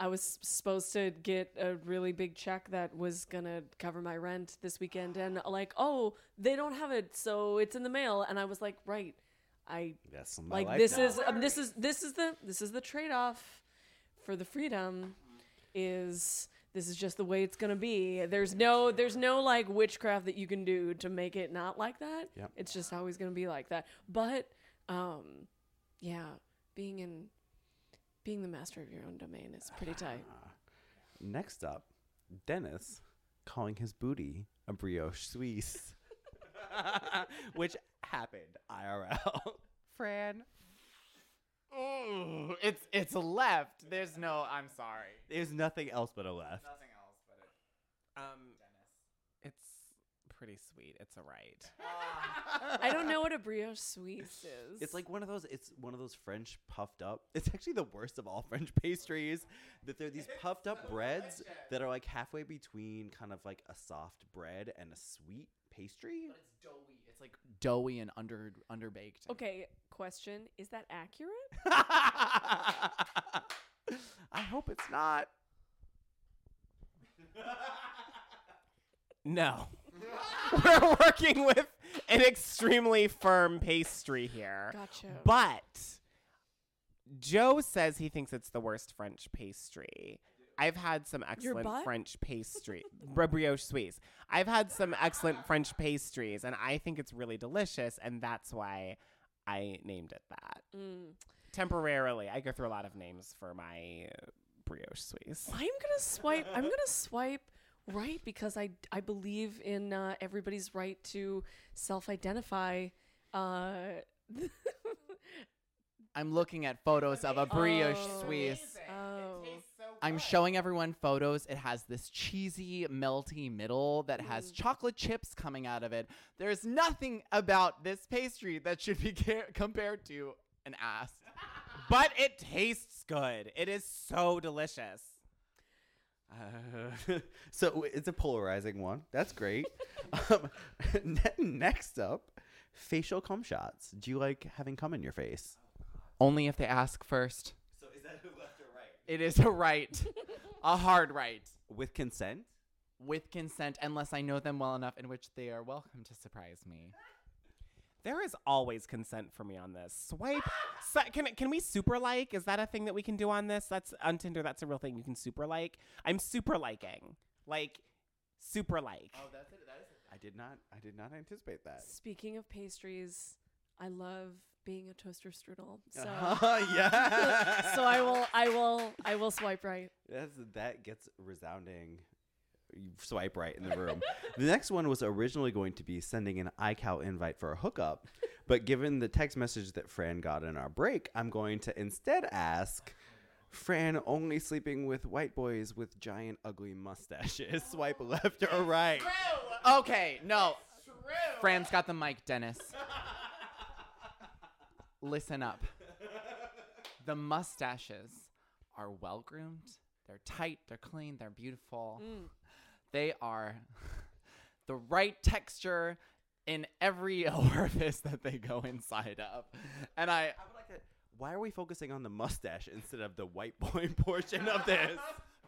I was supposed to get a really big check that was gonna cover my rent this weekend, and like, oh, they don't have it, so it's in the mail. And I was like, right, I That's my like life this now. is um, this is this is the this is the trade off for the freedom is this is just the way it's gonna be. There's no there's no like witchcraft that you can do to make it not like that. Yep. It's just always gonna be like that. But um yeah, being in being the master of your own domain is pretty tight. Next up, Dennis calling his booty a brioche Suisse, which happened IRL. Fran. Ooh, it's it's left. There's no. I'm sorry. There's nothing else but a left. Nothing else but it. Um, it's pretty sweet. It's a right. I don't know what a brioche suisse is. It's like one of those. It's one of those French puffed up. It's actually the worst of all French pastries. That they're these puffed up breads that are like halfway between kind of like a soft bread and a sweet pastry. But it's doughy. It's like doughy and under underbaked. Okay, question, is that accurate? I hope it's not. No. We're working with an extremely firm pastry here. Gotcha. But Joe says he thinks it's the worst French pastry. I've had some excellent butt? French pastry, br- brioche Suisse. I've had some excellent French pastries, and I think it's really delicious, and that's why I named it that. Mm. Temporarily, I go through a lot of names for my brioche Suisse. I'm gonna swipe. I'm gonna swipe right because I I believe in uh, everybody's right to self-identify. Uh, I'm looking at photos of a brioche Oh. Suisse. oh, I'm showing everyone photos. It has this cheesy, melty middle that has chocolate chips coming out of it. There's nothing about this pastry that should be ca- compared to an ass. But it tastes good. It is so delicious. Uh, so it's a polarizing one. That's great. um, ne- next up, facial cum shots. Do you like having cum in your face? Only if they ask first. So is that left or right? It is a right, a hard right, With consent? with consent, unless I know them well enough, in which they are welcome to surprise me. There is always consent for me on this. Swipe. So, can can we super like? Is that a thing that we can do on this? That's on Tinder. That's a real thing. You can super like. I'm super liking. Like, super like. Oh, that's it. That is I did not. I did not anticipate that. speaking of pastries, I love being a toaster strudel. So yeah. so I will I will I will swipe right. That's, that gets resounding. Swipe right in the room. the next one was originally going to be sending an iCal invite for a hookup, but given the text message that Fran got in our break, I'm going to instead ask Fran only sleeping with white boys with giant ugly mustaches. Swipe left or right. Okay, no. Fran's got the mic, Dennis. Listen up. The mustaches are well groomed. They're tight, they're clean, they're beautiful. They are the right texture in every orifice that they go inside of. And I Why are we focusing on the mustache instead of the white boy portion of this?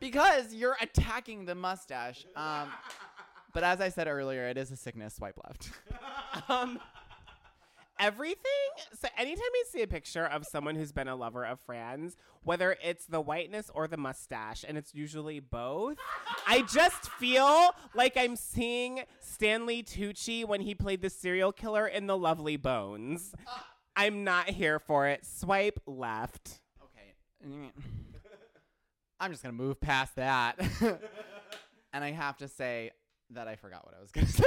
because you're attacking the mustache. Um, but as I said earlier, it is a sickness. Swipe left. um, everything. So anytime you see a picture of someone who's been a lover of Fran's, whether it's the whiteness or the mustache, and it's usually both, I just feel like I'm seeing Stanley Tucci when he played the serial killer in The Lovely Bones. I'm not here for it. Swipe left. Okay. I'm just gonna move past that. and I have to say that I forgot what I was gonna say.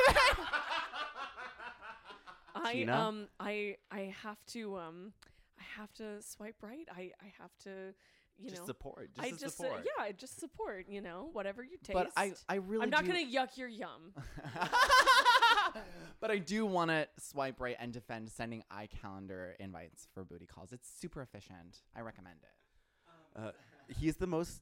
I Tina? um I I have to um I have to swipe right. I I have to you Just know support, I just a just support. Uh, yeah, I just support. You know, whatever you taste. But I- I really I'm not do- gonna yuck your yum. but I do want to swipe right and defend sending iCalendar invites for booty calls. It's super efficient. I recommend it. Uh, he's the most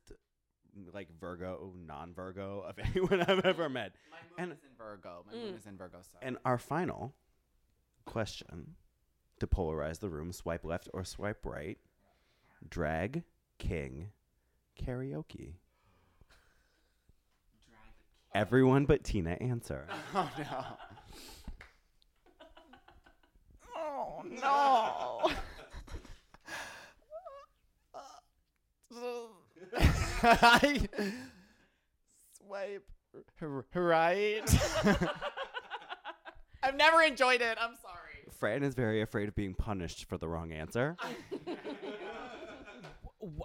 like Virgo, non-Virgo of anyone I've ever met. My moon is in Virgo. My moon is in Virgo. So. And our final question to polarize the room: swipe left or swipe right? Drag king karaoke. Everyone but Tina answer. Oh no. Oh no. I swipe r- right. I've never enjoyed it. I'm sorry. Fran is very afraid of being punished for the wrong answer.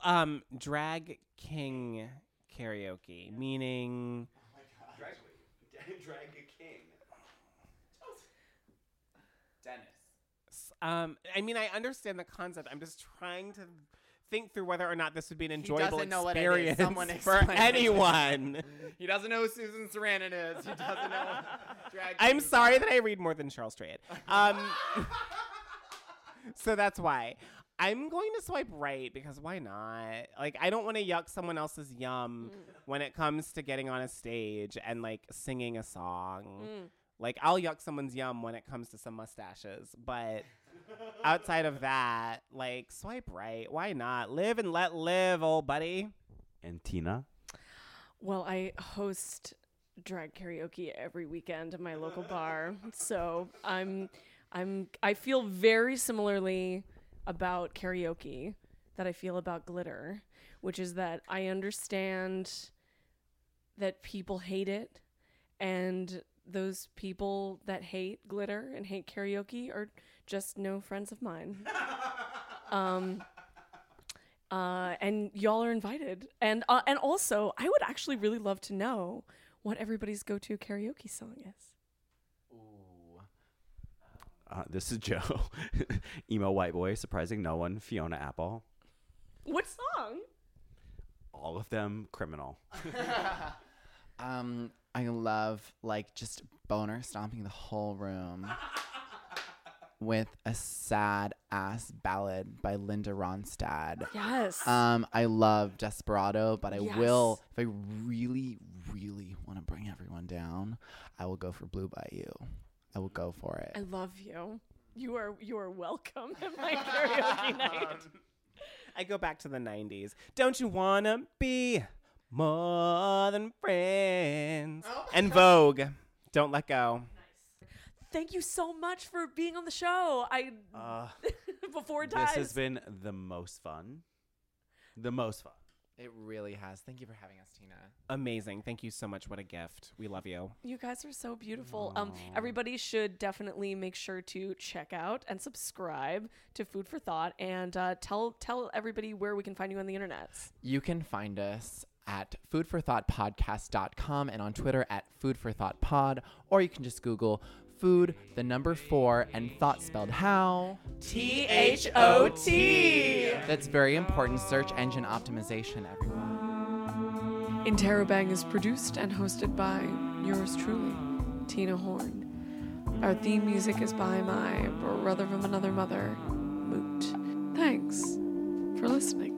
Um, drag king karaoke, meaning Oh Drag, drag a king. Dennis. Um, I mean, I understand the concept. I'm just trying to think through whether or not this would be an enjoyable doesn't know what it is. experience Someone for explain it to anyone. He doesn't know who Susan Sarandon is. He doesn't know I'm sorry that I read more than Cheryl Strayed. Um, so that's why. I'm going to swipe right because why not? Like, I don't want to yuck someone else's yum when it comes to getting on a stage and like singing a song. Mm. Like, I'll yuck someone's yum when it comes to some mustaches, but outside of that, like, swipe right. Why not? Live and let live, old buddy. And Tina. Well, I host drag karaoke every weekend at my local bar. So I'm I'm I feel very similarly about karaoke that I feel about glitter, which is that I understand that people hate it and those people that hate glitter and hate karaoke are just no friends of mine. um uh, and y'all are invited. And uh, and also, I would actually really love to know what everybody's go-to karaoke song is. Uh, this is Joe. Emo white boy, surprising no one. Fiona Apple. What song? All of them criminal. Um, I love like just boner stomping the whole room with a sad ass ballad by Linda Ronstadt. Yes. Um, I love Desperado, but I will if I really, really want to bring everyone down, I will go for Blue Bayou. I will go for it. I love you. You are you are welcome at my karaoke night. I go back to the 90s. Don't you want to be more than friends? and Vogue. Don't let go. Thank you so much for being on the show. I Uh, before it this has been the most fun. The most fun. It really has. Thank you for having us, Tina. Amazing. Thank you so much. What a gift. We love you. You guys are so beautiful. Um, everybody should definitely make sure to check out and subscribe to Food 4 Thot, and uh, tell tell everybody where we can find you on the internet. You can find us at food4thotpodcast.com and on Twitter at food4thotpod, or you can just Google food, the number four, and thought spelled how? T H O T. That's very important search engine optimization, everyone. Interrobang is produced and hosted by yours truly, Tina Horn. Our theme music is by my brother from another mother, Moot. Thanks for listening.